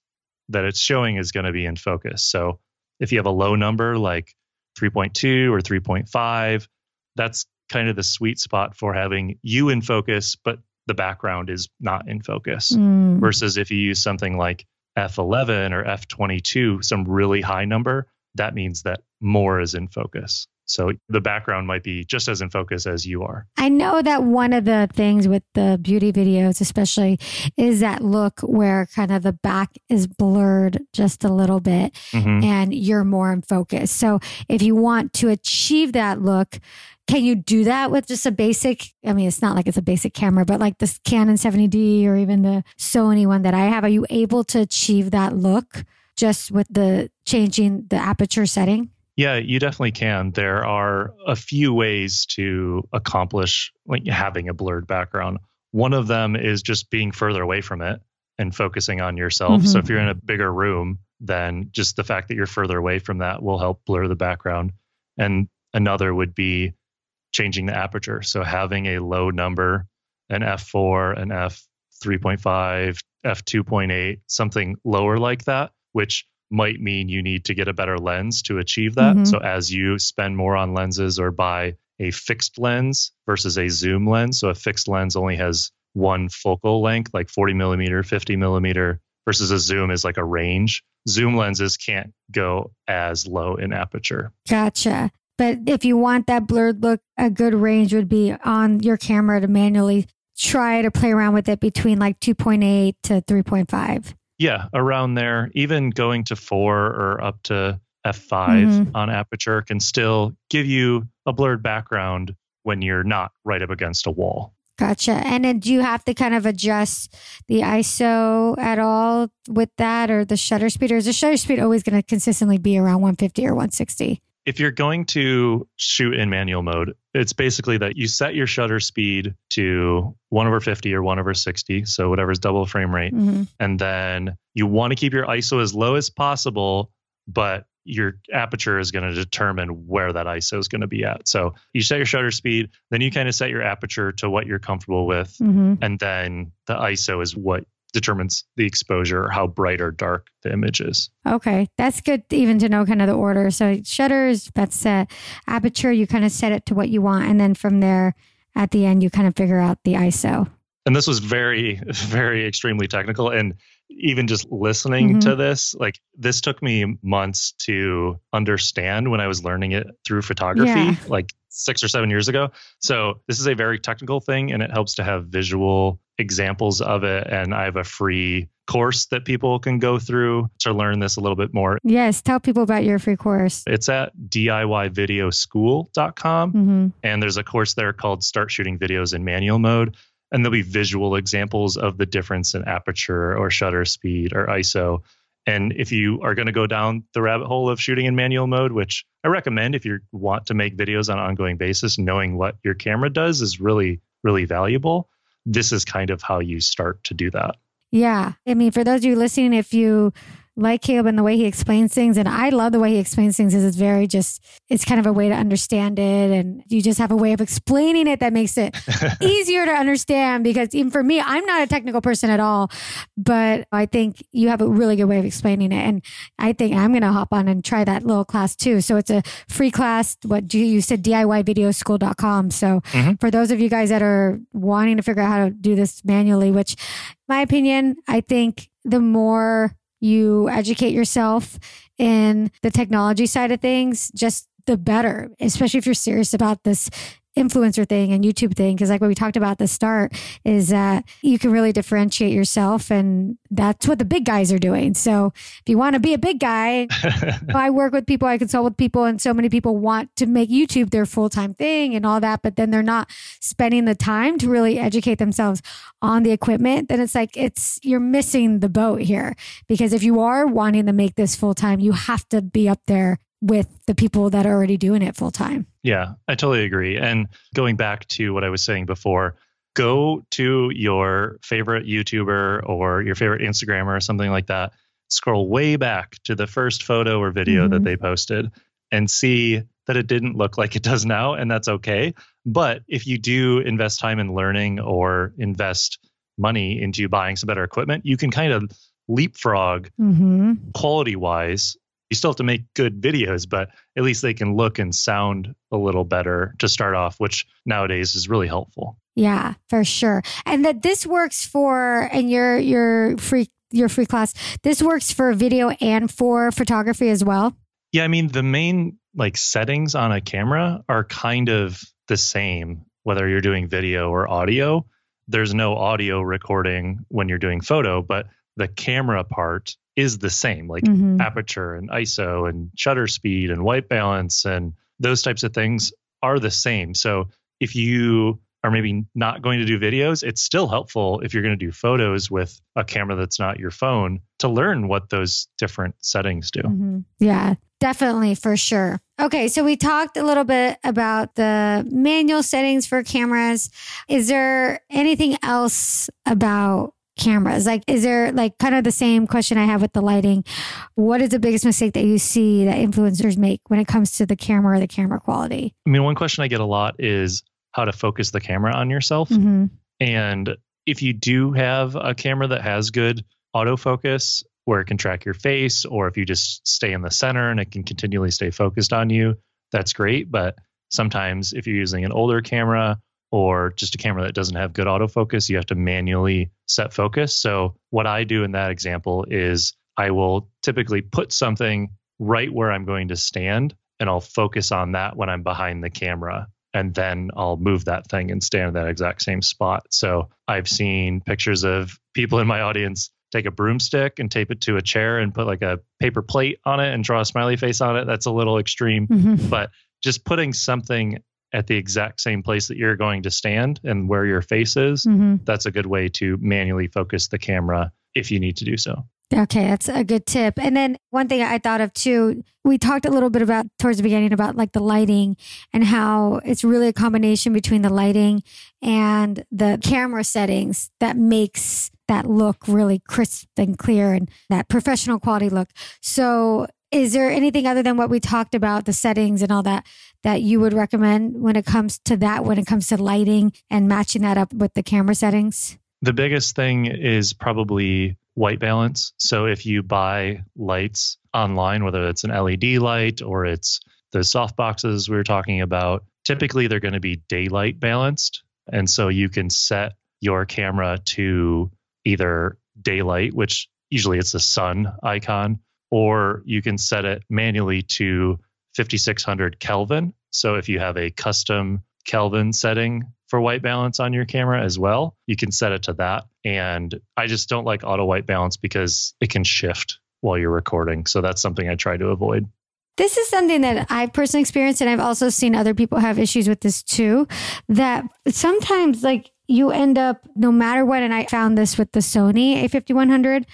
that it's showing is going to be in focus. So if you have a low number like 3.2 or 3.5. That's kind of the sweet spot for having you in focus, but the background is not in focus. Mm. Versus if you use something like F11 or F22, some really high number, that means that more is in focus. So the background might be just as in focus as you are. I know that one of the things with the beauty videos, especially, is that look where kind of the back is blurred just a little bit mm-hmm. and you're more in focus. So if you want to achieve that look, can you do that with just a basic? I mean, it's not like it's a basic camera, but like this Canon 70D or even the Sony one that I have, are you able to achieve that look just with the changing the aperture setting? Yeah, you definitely can. There are a few ways to accomplish like having a blurred background. One of them is just being further away from it and focusing on yourself. Mm-hmm. So if you're in a bigger room, then just the fact that you're further away from that will help blur the background. And another would be changing the aperture. So having a low number, an f4, an f3.5, f2.8, something lower like that, which might mean you need to get a better lens to achieve that. Mm-hmm. So as you spend more on lenses or buy a fixed lens versus a zoom lens, so a fixed lens only has one focal length, like 40 millimeter, 50 millimeter, versus a zoom is like a range. Zoom lenses can't go as low in aperture. Gotcha. But if you want that blurred look, a good range would be on your camera to manually try to play around with it between like 2.8 to 3.5. Yeah, around there. Even going to four or up to f5 Mhm. on aperture can still give you a blurred background when you're not right up against a wall. Gotcha. And then do you have to kind of adjust the ISO at all with that or the shutter speed? Or is the shutter speed always going to consistently be around 150 or 160? If you're going to shoot in manual mode, it's basically that you set your shutter speed to 1 over 50 or 1 over 60, so whatever's double frame rate. hmm And then you want to keep your ISO as low as possible, but your aperture is going to determine where that ISO is going to be at. So you set your shutter speed, then you kind of set your aperture to what you're comfortable with. hmm And then the ISO is what determines the exposure, how bright or dark the image is. Okay. That's good even to know kind of the order. So shutters, that's set. Aperture, you kind of set it to what you want. And then from there, at the end, you kind of figure out the ISO. And this was very, <laughs> very extremely technical. And even just listening Mhm. to this, like this took me months to understand when I was learning it through photography, Yeah. like six or seven years ago. So this is a very technical thing and it helps to have visual examples of it. And I have a free course that people can go through to learn this a little bit more. Yes. Tell people about your free course. It's at DIYvideoschool.com. hmm And there's a course there called Start Shooting Videos in Manual Mode. And there'll be visual examples of the difference in aperture or shutter speed or ISO. And if you are going to go down the rabbit hole of shooting in manual mode, which I recommend if you want to make videos on an ongoing basis, knowing what your camera does is really, really valuable. This is kind of how you start to do that. Yeah. I mean, for those of you listening, if you like Caleb and the way he explains things, and I love the way he explains things, is it's very just, it's kind of a way to understand it. And you just have a way of explaining it that makes it <laughs> easier to understand because even for me, I'm not a technical person at all, but I think you have a really good way of explaining it. And I think I'm going to hop on and try that little class too. So it's a free class. What do you, you said DIYvideoschool.com. So Mhm. for those of you guys that are wanting to figure out how to do this manually, which my opinion, I think the more you educate yourself in the technology side of things, just the better, especially if you're serious about this influencer thing and YouTube thing. Cause like what we talked about at the start is that you can really differentiate yourself and that's what the big guys are doing. So if you want to be a big guy, <laughs> I work with people, I consult with people, and so many people want to make YouTube their full time thing and all that, but then they're not spending the time to really educate themselves on the equipment. Then it's like it's you're missing the boat here because if you are wanting to make this full time, you have to be up there with the people that are already doing it full time. Yeah, I totally agree. And going back to what I was saying before, go to your favorite YouTuber or your favorite Instagrammer or something like that. Scroll way back to the first photo or video Mhm. that they posted and see that it didn't look like it does now, and that's okay. But if you do invest time in learning or invest money into buying some better equipment, you can kind of leapfrog Mm-hmm. quality wise, you still have to make good videos, but at least they can look and sound a little better to start off, which nowadays is really helpful. Yeah, for sure. And that this works for and your your free your free class. This works for video and for photography as well. Yeah, I mean, the main like settings on a camera are kind of the same, whether you're doing video or audio. There's no audio recording when you're doing photo, but the camera part is the same, like Mhm. aperture and ISO and shutter speed and white balance and those types of things are the same. So if you are maybe not going to do videos, it's still helpful if you're going to do photos with a camera that's not your phone to learn what those different settings do. Mhm. Yeah, definitely for sure. Okay, so we talked a little bit about the manual settings for cameras. Is there anything else about cameras? Like, is there like kind of the same question I have with the lighting? What is the biggest mistake that you see that influencers make when it comes to the camera or the camera quality? I mean, one question I get a lot is how to focus the camera on yourself. hmm And if you do have a camera that has good autofocus where it can track your face, or if you just stay in the center and it can continually stay focused on you, that's great. But sometimes if you're using an older camera or just a camera that doesn't have good autofocus, you have to manually set focus. So, what I do in that example is I will typically put something right where I'm going to stand and I'll focus on that when I'm behind the camera. And then I'll move that thing and stand in that exact same spot. So I've seen pictures of people in my audience take a broomstick and tape it to a chair and put like a paper plate on it and draw a smiley face on it. That's a little extreme. Mhm. But just putting something at the exact same place that you're going to stand and where your face is, Mhm. that's a good way to manually focus the camera if you need to do so. Okay, that's a good tip. And then one thing I thought of too, we talked a little bit about towards the beginning about like the lighting and how it's really a combination between the lighting and the camera settings that makes that look really crisp and clear and that professional quality look. So, is there anything other than what we talked about, the settings and all that, that you would recommend when it comes to that, when it comes to lighting and matching that up with the camera settings? The biggest thing is probably white balance. So if you buy lights online, whether it's an LED light or it's the soft boxes we were talking about, typically they're going to be daylight balanced. And so you can set your camera to either daylight, which usually it's the sun icon, or you can set it manually to 5600 Kelvin. So if you have a custom Kelvin setting for white balance on your camera as well, you can set it to that. And I just don't like auto white balance because it can shift while you're recording. So that's something I try to avoid. This is something that I've personally experienced, and I've also seen other people have issues with this too. That sometimes, like, you end up, no matter what, and I found this with the Sony A5100,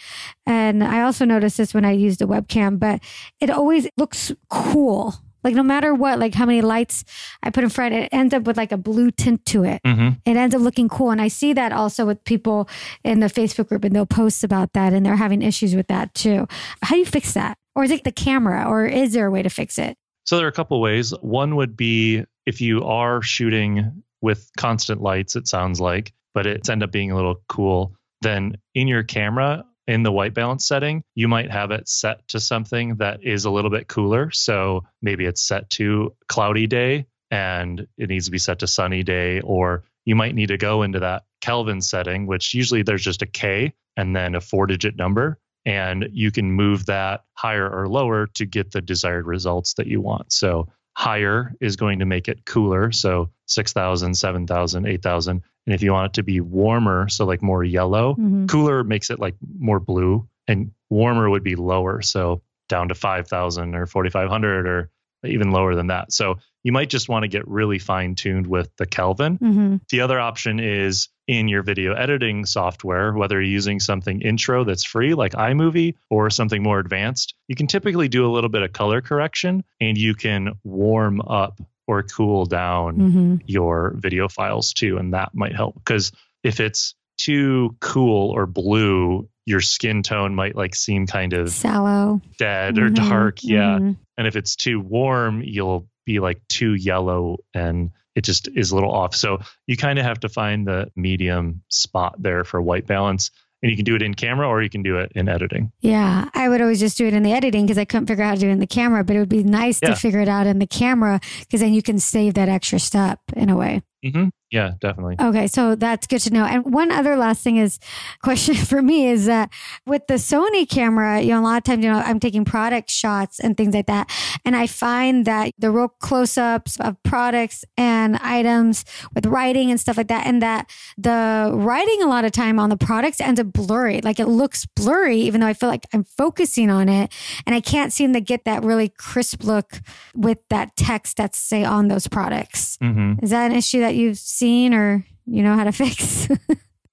and I also noticed this when I used a webcam, but it always looks cool. Like, no matter what, like how many lights I put in front, it ends up with like a blue tint to it Mm-hmm. it ends up looking cool. And I see that also with people in the Facebook group and they'll post about that and they're having issues with that too. How do you fix that? Or is it the camera or is there a way to fix it? So there are a couple ways. One would be if you are shooting with constant lights, it sounds like, but it's end up being a little cool, then in your camera, in the white balance setting, you might have it set to something that is a little bit cooler. So maybe it's set to cloudy day and it needs to be set to sunny day, or you might need to go into that Kelvin setting, which usually there's just a K and then a four digit number. And you can move that higher or lower to get the desired results that you want. So higher is going to make it cooler. So 6,000, 7,000, 8,000. And if you want it to be warmer, so like more yellow, Mhm. cooler makes it like more blue, and warmer would be lower. So down to 5,000 or 4,500 or even lower than that. So you might just want to get really fine tuned with the Kelvin. Mhm. The other option is in your video editing software, whether you're using something intro that's free like iMovie or something more advanced, you can typically do a little bit of color correction and you can warm up or cool down Mhm. your video files too. And that might help because if it's too cool or blue, your skin tone might like seem kind of Sallow. dead or Mhm. dark. Yeah. Mhm. And if it's too warm, you'll be like too yellow and it just is a little off. So you kind of have to find the medium spot there for white balance. And you can do it in camera or you can do it in editing. Yeah, I would always just do it in the editing because I couldn't figure out how to do it in the camera. But it would be nice Yeah. to figure it out in the camera because then you can save that extra step in a way. Hmm Yeah, definitely. Okay, so that's good to know. And one other last thing is <laughs> question for me is that with the Sony camera, you know, a lot of times, you know, I'm taking product shots and things like that. And I find that the real close ups of products and items with writing and stuff like that, and that the writing a lot of time on the products ends up blurry. Like it looks blurry, even though I feel like I'm focusing on it. And I can't seem to get that really crisp look with that text that's, say, on those products. hmm Is that an issue that you've seen or you know how to <laughs> fix?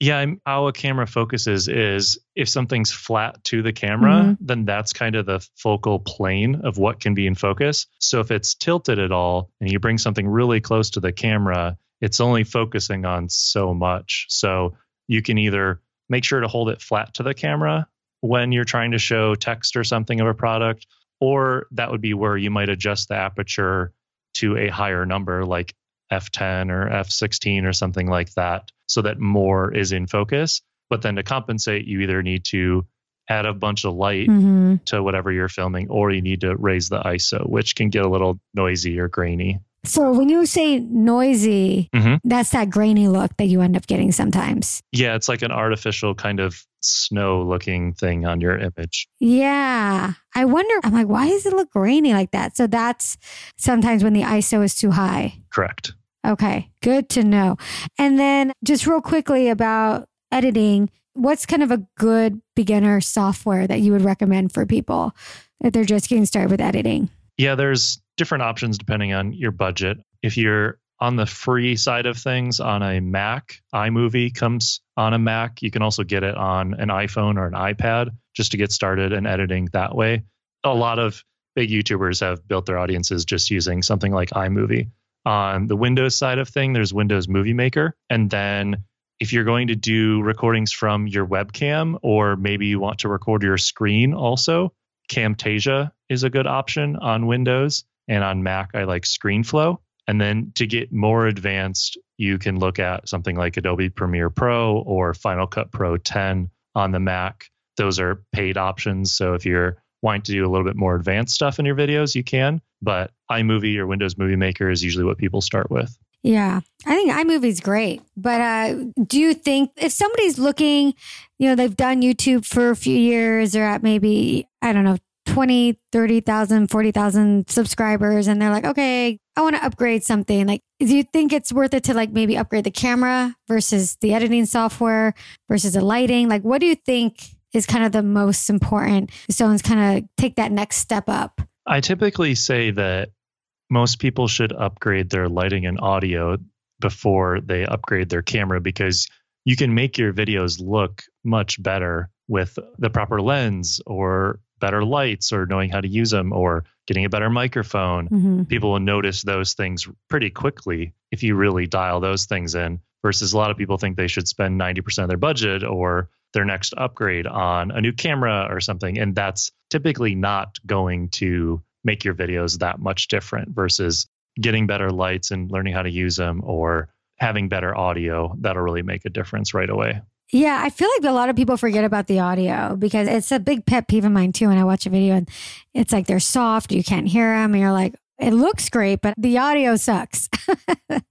Yeah, I'm- how a camera focuses is if something's flat to the camera, mm-hmm. then that's kind of the focal plane of what can be in focus. So if it's tilted at all and you bring something really close to the camera, it's only focusing on so much. So you can either make sure to hold it flat to the camera when you're trying to show text or something of a product, or that would be where you might adjust the aperture to a higher number like f10 or f16 or something like that so that more is in focus but then to compensate you either need to add a bunch of light hmm to whatever you're filming or you need to raise the iso which can get a little noisy or grainy So when you say noisy, Mhm. that's that grainy look that you end up getting sometimes. Yeah, it's like an artificial kind of snow looking thing on your image. Yeah. I wonder, I'm like, why does it look grainy like that? So that's sometimes when the ISO is too high. Correct. Okay, good to know. And then just real quickly about editing, what's kind of a good beginner software that you would recommend for people if they're just getting started with editing? Yeah, there's different options depending on your budget. If you're on the free side of things on a Mac, iMovie comes on a Mac. You can also get it on an iPhone or an iPad just to get started in editing that way. A lot of big YouTubers have built their audiences just using something like iMovie. On the Windows side of thing, there's Windows Movie Maker. And then if you're going to do recordings from your webcam, or maybe you want to record your screen also, Camtasia is a good option on Windows. And on Mac, I like ScreenFlow. And then to get more advanced, you can look at something like Adobe Premiere Pro or Final Cut Pro 10 on the Mac. Those are paid options. So if you're wanting to do a little bit more advanced stuff in your videos, you can. But iMovie or Windows Movie Maker is usually what people start with. Yeah, I think iMovie's great. But uh, do you think if somebody's looking, you know, they've done YouTube for a few years, they're at maybe, I don't know, 20, 30,000, 40,000 subscribers, and they're like, okay, I want to upgrade something. Like, do you think it's worth it to like maybe upgrade the camera versus the editing software versus the lighting? Like, what do you think is kind of the most important if someone's kind of take that next step up? I typically say that most people should upgrade their lighting and audio before they upgrade their camera because you can make your videos look much better with the proper lens or better lights or knowing how to use them or getting a better microphone. Mhm. People will notice those things pretty quickly if you really dial those things in versus a lot of people think they should spend 90% of their budget or their next upgrade on a new camera or something and that's typically not going to make your videos that much different versus getting better lights and learning how to use them or having better audio that'll really make a difference right away. Yeah, I feel like a lot of people forget about the audio because it's a big pet peeve of mine too. When I watch a video and it's like they're soft, you can't hear them, and you're like, it looks great, but the audio sucks. <laughs>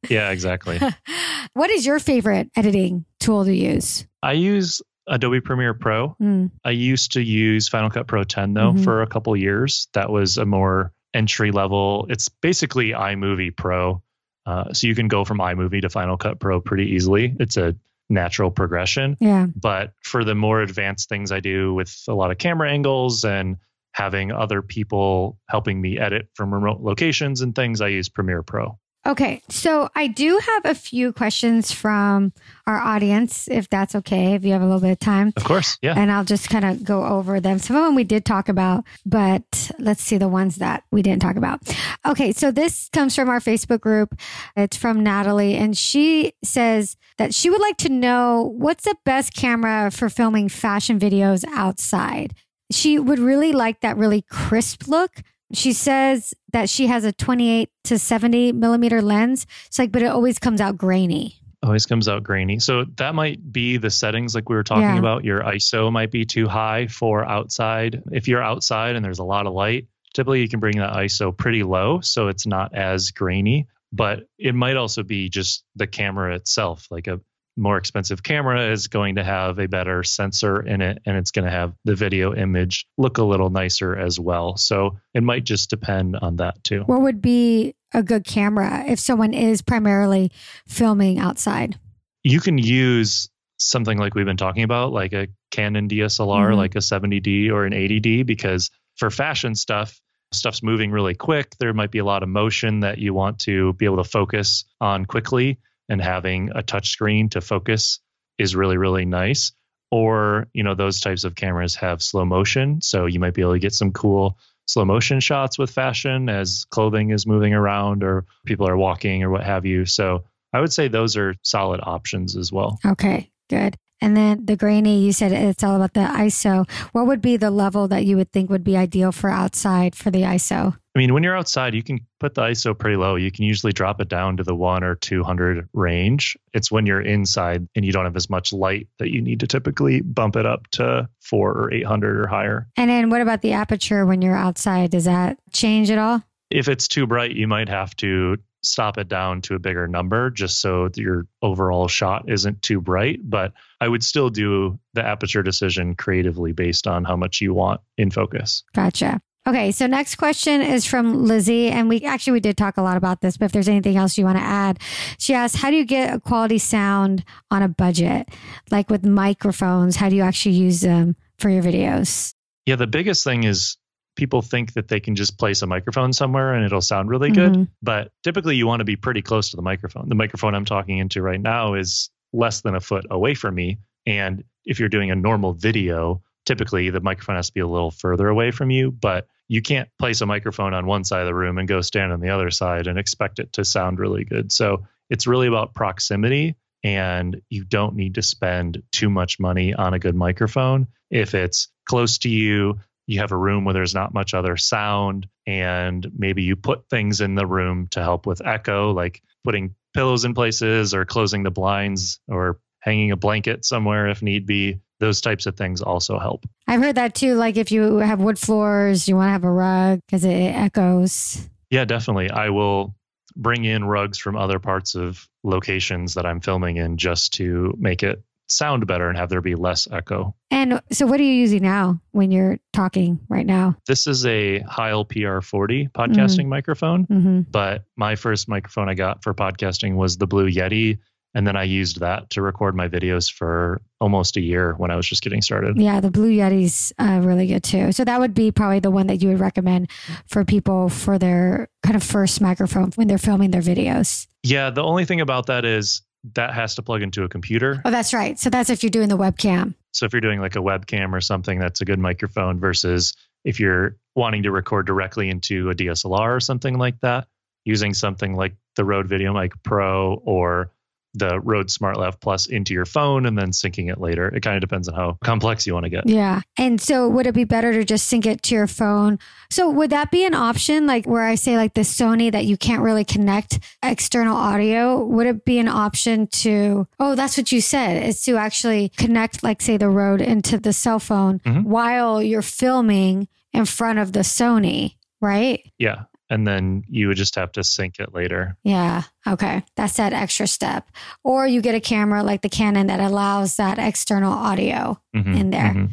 Yeah, exactly. <laughs> what is your favorite editing tool to use? I use Adobe Premiere Pro. Mm, I used to use Final Cut Pro 10 though Mhm. for a couple years. That was a more entry level. It's basically iMovie Pro. Uh, so you can go from iMovie to Final Cut Pro pretty easily. It's a natural progression. yeah. But for the more advanced things I do with a lot of camera angles and having other people helping me edit from remote locations and things, I use Premiere Pro. Okay. So I do have a few questions from our audience, if that's okay, if you have a little bit of time. Of course. Yeah. And I'll just kind of go over them. Some of them we did talk about, but let's see the ones that we didn't talk about. Okay, so this comes from our Facebook group. It's from Natalie, and she says that she would like to know what's the best camera for filming fashion videos outside. She would really like that really crisp look. She says that she has a 28 to 70 millimeter lens. It's like, but it always comes out grainy. always comes out grainy. So that might be the settings like we were talking Yeah. about. Your ISO might be too high for outside. If you're outside and there's a lot of light, typically you can bring that ISO pretty low so it's not as grainy. But it might also be just the camera itself. Like a more expensive camera is going to have a better sensor in it and it's going to have the video image look a little nicer as well. So it might just depend on that too. What would be a good camera if someone is primarily filming outside? you can use something like we've been talking about, like a Canon DSLR, Mhm. like a 70D or an 80D, because for fashion stuff, stuff's moving really quick. There might be a lot of motion that you want to be able to focus on quickly, and having a touch screen to focus is really, really nice. Or, you know, those types of cameras have slow motion. So you might be able to get some cool slow motion shots with fashion as clothing is moving around or people are walking or what have you. So I would say those are solid options as well. Okay, good. And then the grainy, you said it's all about the ISO. What would be the level that you would think would be ideal for outside for the ISO? I mean, when you're outside, you can put the ISO pretty low. You can usually drop it down to the one or 200 range. It's when you're inside and you don't have as much light that you need to typically bump it up to four or 800 or higher. And then what about the aperture when you're outside? Does that change at all? If it's too bright, you might have to stop it down to a bigger number just so your overall shot isn't too bright. But I would still do the aperture decision creatively based on how much you want in focus. Gotcha. Okay, so next question is from Lizzie, and we actually we did talk a lot about this, but if there's anything else you want to add, she asks, "How do you get a quality sound on a budget, like with microphones? How do you actually use them for your videos?" Yeah, the biggest thing is people think that they can just place a microphone somewhere and it'll sound really good. Mm-hmm. But typically, you want to be pretty close to the microphone. The microphone I'm talking into right now is less than a foot away from me. And if you're doing a normal video, typically the microphone has to be a little further away from you. But you can't place a microphone on one side of the room and go stand on the other side and expect it to sound really good. So it's really about proximity. And you don't need to spend too much money on a good microphone. If it's close to you, you have a room where there's not much other sound and maybe you put things in the room to help with echo like putting pillows in places or closing the blinds or hanging a blanket somewhere if need be those types of things also help I've heard that too. Like if you have wood floors, you want to have a rug because it echoes. yeah definitely i will bring in rugs from other parts of locations that i'm filming in just to make it sound better and have there be less echo And so, what are you using now when you're talking right now? this is a heil pr40 podcasting microphone hmm but my first microphone I got for podcasting was the Blue Yeti. And then I used that to record my videos for almost a year when I was just getting started. Yeah, the Blue Yeti's uh, really good too. So that would be probably the one that you would recommend for people for their kind of first microphone when they're filming their videos. Yeah, the only thing about that is that has to plug into a computer. Oh, that's right. So that's if you're doing the webcam. So if you're doing like a webcam or something, that's a good microphone versus if you're wanting to record directly into a DSLR or something like that, using something like the Rode Video Mic Pro or the Rode SmartLav Plus into your phone and then syncing it later. It kind of depends on how complex you want to get. Yeah. And so would it be better to just sync it to your phone? So would that be an option like where I say like the Sony that you can't really connect external audio? Would it be an option to Oh, that's what you said, is to actually connect like say the Rode into the cell phone Mhm. while you're filming in front of the Sony, right? Yeah. And then you would just have to sync it later. Yeah. Okay. That's that extra step. Or you get a camera like the Canon that allows that external audio. Mhm, In there. mhm.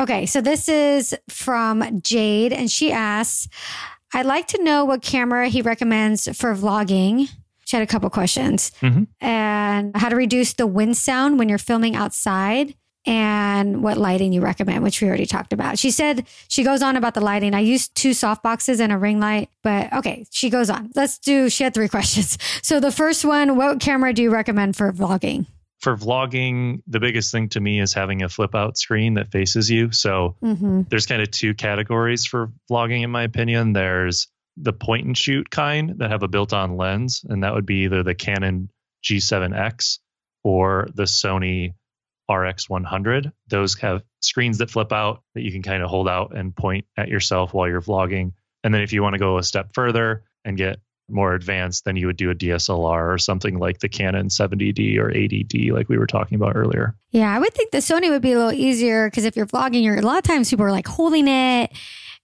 Okay, so this is from Jade, and she asks, I'd like to know what camera he recommends for vlogging. She had a couple questions. Mhm. And how to reduce the wind sound when you're filming outside, and what lighting you recommend, which we already talked about. She said she goes on about the lighting. I used two soft boxes and a ring light, but okay, she goes on. Let's do, she had three <laughs> questions. So the first one, what camera do you recommend for vlogging? For vlogging, the biggest thing to me is having a flip out screen that faces you. So Mm-hmm. there's kind of two categories for vlogging, in my opinion. There's the point and shoot kind that have a built on lens, and that would be either the Canon G7X or the Sony RX100. Those have screens that flip out that you can kind of hold out and point at yourself while you're vlogging. And then if you want to go a step further and get more advanced, then you would do a DSLR or something like the Canon 70D or 80D, like we were talking about earlier. Yeah, I would think the Sony would be a little easier because if you're vlogging, you're a lot of times people are like holding it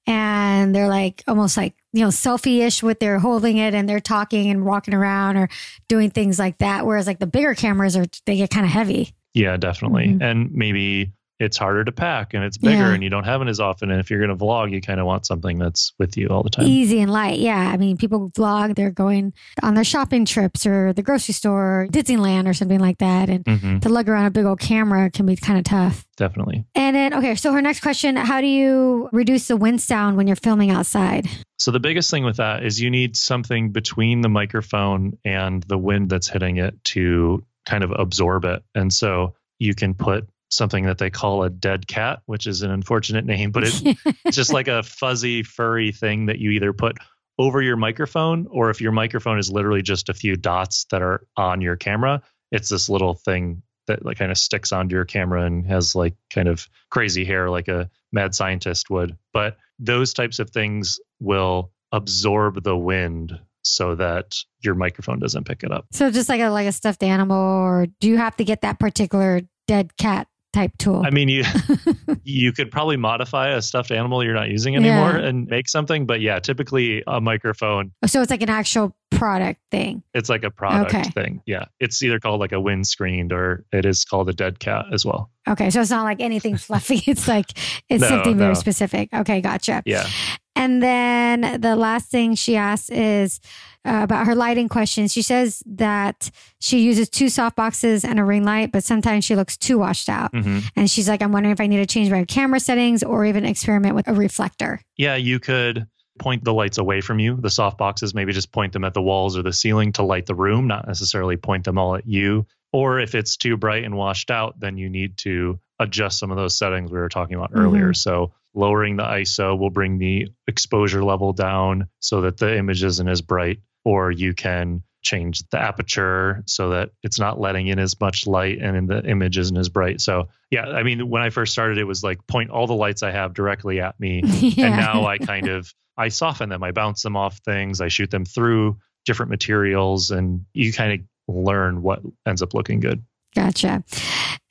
and they're like almost like, you know, selfie ish with their holding it and they're talking and walking around or doing things like that. Whereas like the bigger cameras are, they get kind of heavy. Yeah, definitely. Mhm. And maybe it's harder to pack and it's bigger Yeah. and you don't have it as often. And if you're going to vlog, you kind of want something that's with you all the time. Easy and light. Yeah. I mean, people vlog, they're going on their shopping trips or the grocery store, or Disneyland or something like that. And hmm to lug around a big old camera can be kind of tough. definitely. And then, okay, so her next question How do you reduce the wind sound when you're filming outside? So the biggest thing with that is you need something between the microphone and the wind that's hitting it to kind of absorb it. And so you can put something that they call a dead cat, which is an unfortunate name, but it, it's <laughs> just like a fuzzy, furry thing that you either put over your microphone, or if your microphone is literally just a few dots that are on your camera, it's this little thing that like kind of sticks onto your camera and has like kind of crazy hair like a mad scientist would. But those types of things will absorb the wind so that your microphone doesn't pick it up. So just like a like a stuffed animal, or do you have to get that particular dead cat type tool? I mean, you <laughs> <laughs> you could probably modify a stuffed animal you're not using anymore Yeah. and make something, but yeah, typically a microphone oh, so it's like an actual product thing. It's like a product Okay. thing. Yeah. It's either called like a windscreened or it is called a dead cat as well. Okay, so it's not like anything fluffy. <laughs> It's like it's No, something very specific. Okay, gotcha. Yeah. And then the last thing she asks is uh, about her lighting questions. She says that she uses two soft boxes and a ring light, but sometimes she looks too washed out. hmm And she's like, I'm wondering if I need to change my camera settings or even experiment with a reflector. Yeah. You could point the lights away from you. The soft boxes, maybe just point them at the walls or the ceiling to light the room, not necessarily point them all at you. Or if it's too bright and washed out, then you need to adjust some of those settings we were talking about earlier. So lowering the ISO will bring the exposure level down so that the image isn't as bright, or you can change the aperture so that it's not letting in as much light and the image isn't as bright. So yeah, I mean, when I first started, it was like point all the lights I have directly at me <laughs> yeah. and now i kind of i soften them i bounce them off things i shoot them through different materials and you kind of learn what ends up looking good Gotcha.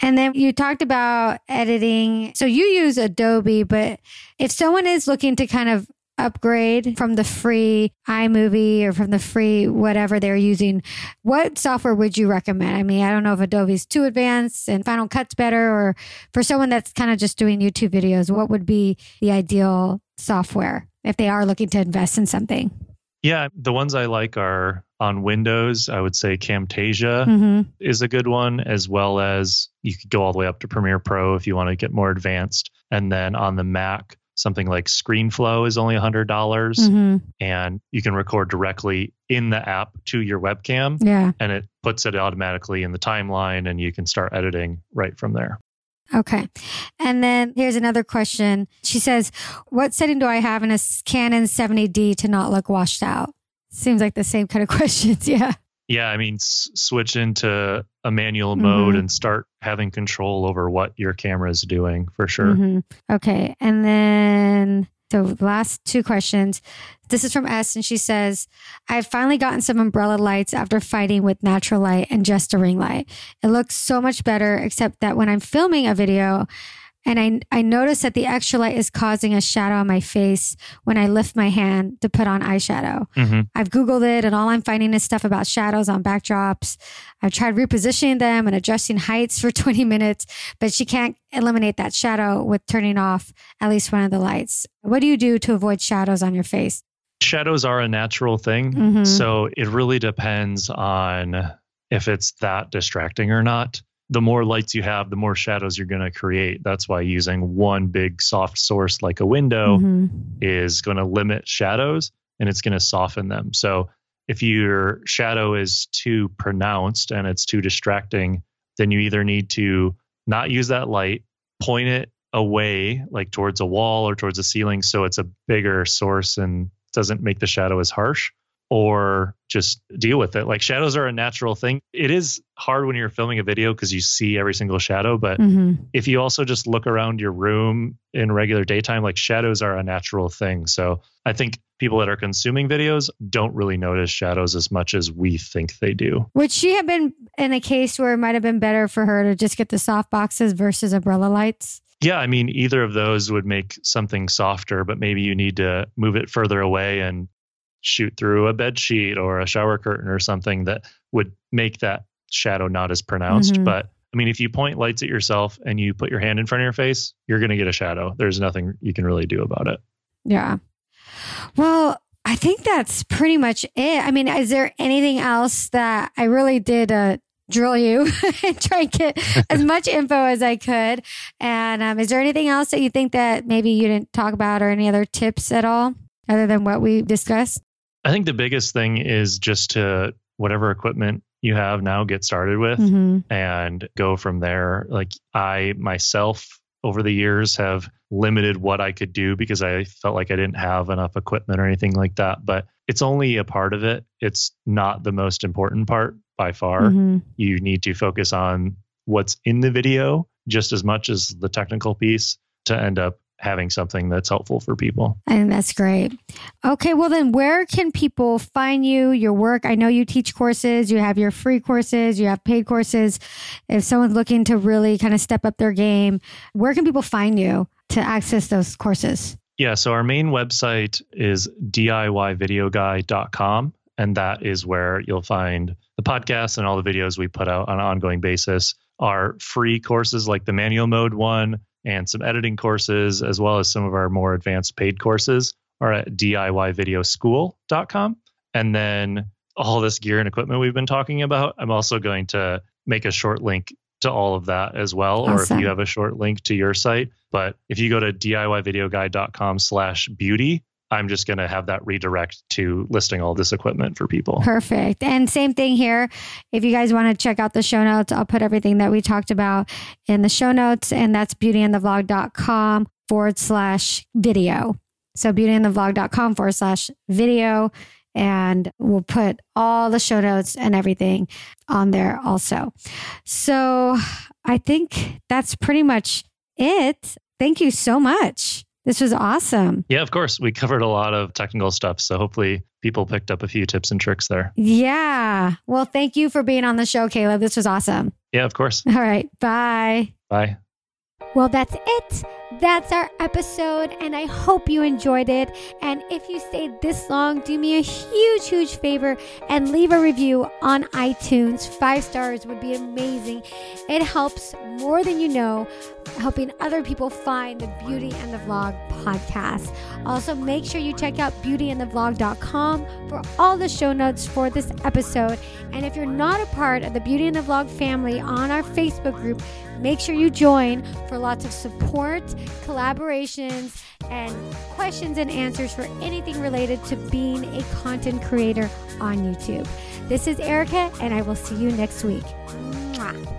And then you talked about editing. So you use Adobe, but if someone is looking to kind of upgrade from the free iMovie or from the free whatever they're using, what software would you recommend? I mean, I don't know if Adobe's too advanced and Final Cut's better, or for someone that's kind of just doing YouTube videos, what would be the ideal software if they are looking to invest in something? Yeah the ones i like are on windows i would say camtasia hmm is a good one as well as you could go all the way up to premiere pro if you want to get more advanced and then on the mac something like screenflow is only $100 hmm and you can record directly in the app to your webcam Yeah. and it puts it automatically in the timeline and you can start editing right from there Okay. And then here's another question. She says, What setting do I have in a Canon 70D to not look washed out? Seems like the same kind of <laughs> questions. Yeah. Yeah, I mean, s- switch into a manual mode Mhm. and start having control over what your camera is doing for sure. Mhm. Okay. And then, so the last two questions. This is from S, and she says, I've finally gotten some umbrella lights after fighting with natural light and just a ring light. It looks so much better, except that when I'm filming a video, and I, I notice that the extra light is causing a shadow on my face when I lift my hand to put on eyeshadow. hmm I've Googled it and all I'm finding is stuff about shadows on backdrops. I've tried repositioning them and adjusting heights for <laughs> 20 minutes, but she can't eliminate that shadow with turning off at least one of the lights. What do you do to avoid shadows on your face? Shadows are a natural thing. Mhm. So it really depends on if it's that distracting or not. The more lights you have, the more shadows you're going to create. That's why using one big soft source like a window Mhm. is going to limit shadows and it's going to soften them. So if your shadow is too pronounced and it's too distracting, then you either need to not use that light, point it away, like towards a wall or towards a ceiling, so it's a bigger source and doesn't make the shadow as harsh, or just deal with it. Like shadows are a natural thing. It is hard when you're filming a video because you see every single shadow, but Mhm. if you also just look around your room in regular daytime, like shadows are a natural thing. So I think people that are consuming videos don't really notice shadows as much as we think they do. Would she have been in a case where it might have been better for her to just get the soft boxes versus umbrella lights? Yeah, I mean, either of those would make something softer, but maybe you need to move it further away and shoot through a bed sheet or a shower curtain or something that would make that shadow not as pronounced. Mhm. But I mean, if you point lights at yourself and you put your hand in front of your face, you're going to get a shadow. There's nothing you can really do about it. Yeah. Well, I think that's pretty much it. I mean, is there anything else that I really did uh, drill you <laughs> and try and get as <laughs> much info as I could? And um, is there anything else that you think that maybe you didn't talk about or any other tips at all other than what we discussed? I think the biggest thing is just to whatever equipment you have now get started with hmm and go from there. Like I myself over the years have limited what I could do because I felt like I didn't have enough equipment or anything like that. But it's only a part of it. It's not the most important part by far. hmm You need to focus on what's in the video just as much as the technical piece to end up having something that's helpful for people. And that's great. Okay, well, then where can people find you, your work? I know you teach courses, you have your free courses, you have paid courses. If someone's looking to really kind of step up their game, where can people find you to access those courses? Yeah, so our main website is DIYvideoguy.com. And that is where you'll find the podcast and all the videos we put out on an ongoing basis. Our free courses like the manual mode one and some editing courses, as well as some of our more advanced paid courses, are at DIYvideoschool.com. And then all this gear and equipment we've been talking about, I'm also going to make a short link to all of that as well. Awesome. Or if you have a short link to your site. But if you go to DIYvideoguy.com slash beauty, I'm just going to have that redirect to listing all this equipment for people. Perfect. And same thing here. If you guys want to check out the show notes, I'll put everything that we talked about in the show notes. And that's beautyandthevlog.com forward slash video. So beautyandthevlog.com forward slash video. And we'll put all the show notes and everything on there also. So I think that's pretty much it. Thank you so much. This was awesome. Yeah, of course. We covered a lot of technical stuff. So hopefully people picked up a few tips and tricks there. Yeah. Well, thank you for being on the show, Caleb. This was awesome. Yeah, of course. All right. Bye. Bye. Well, that's it. That's our episode, and I hope you enjoyed it. And if you stayed this long, do me a huge, huge favor and leave a review on iTunes. Five stars would be amazing. It helps more than you know, helping other people find the Beauty and the Vlog podcast. Also, make sure you check out beautyandthevlog.com for all the show notes for this episode. And if you're not a part of the Beauty and the Vlog family on our Facebook group, make sure you join for lots of support, collaborations, and questions and answers for anything related to being a content creator on YouTube. This is Erica, and I will see you next week. Mwah.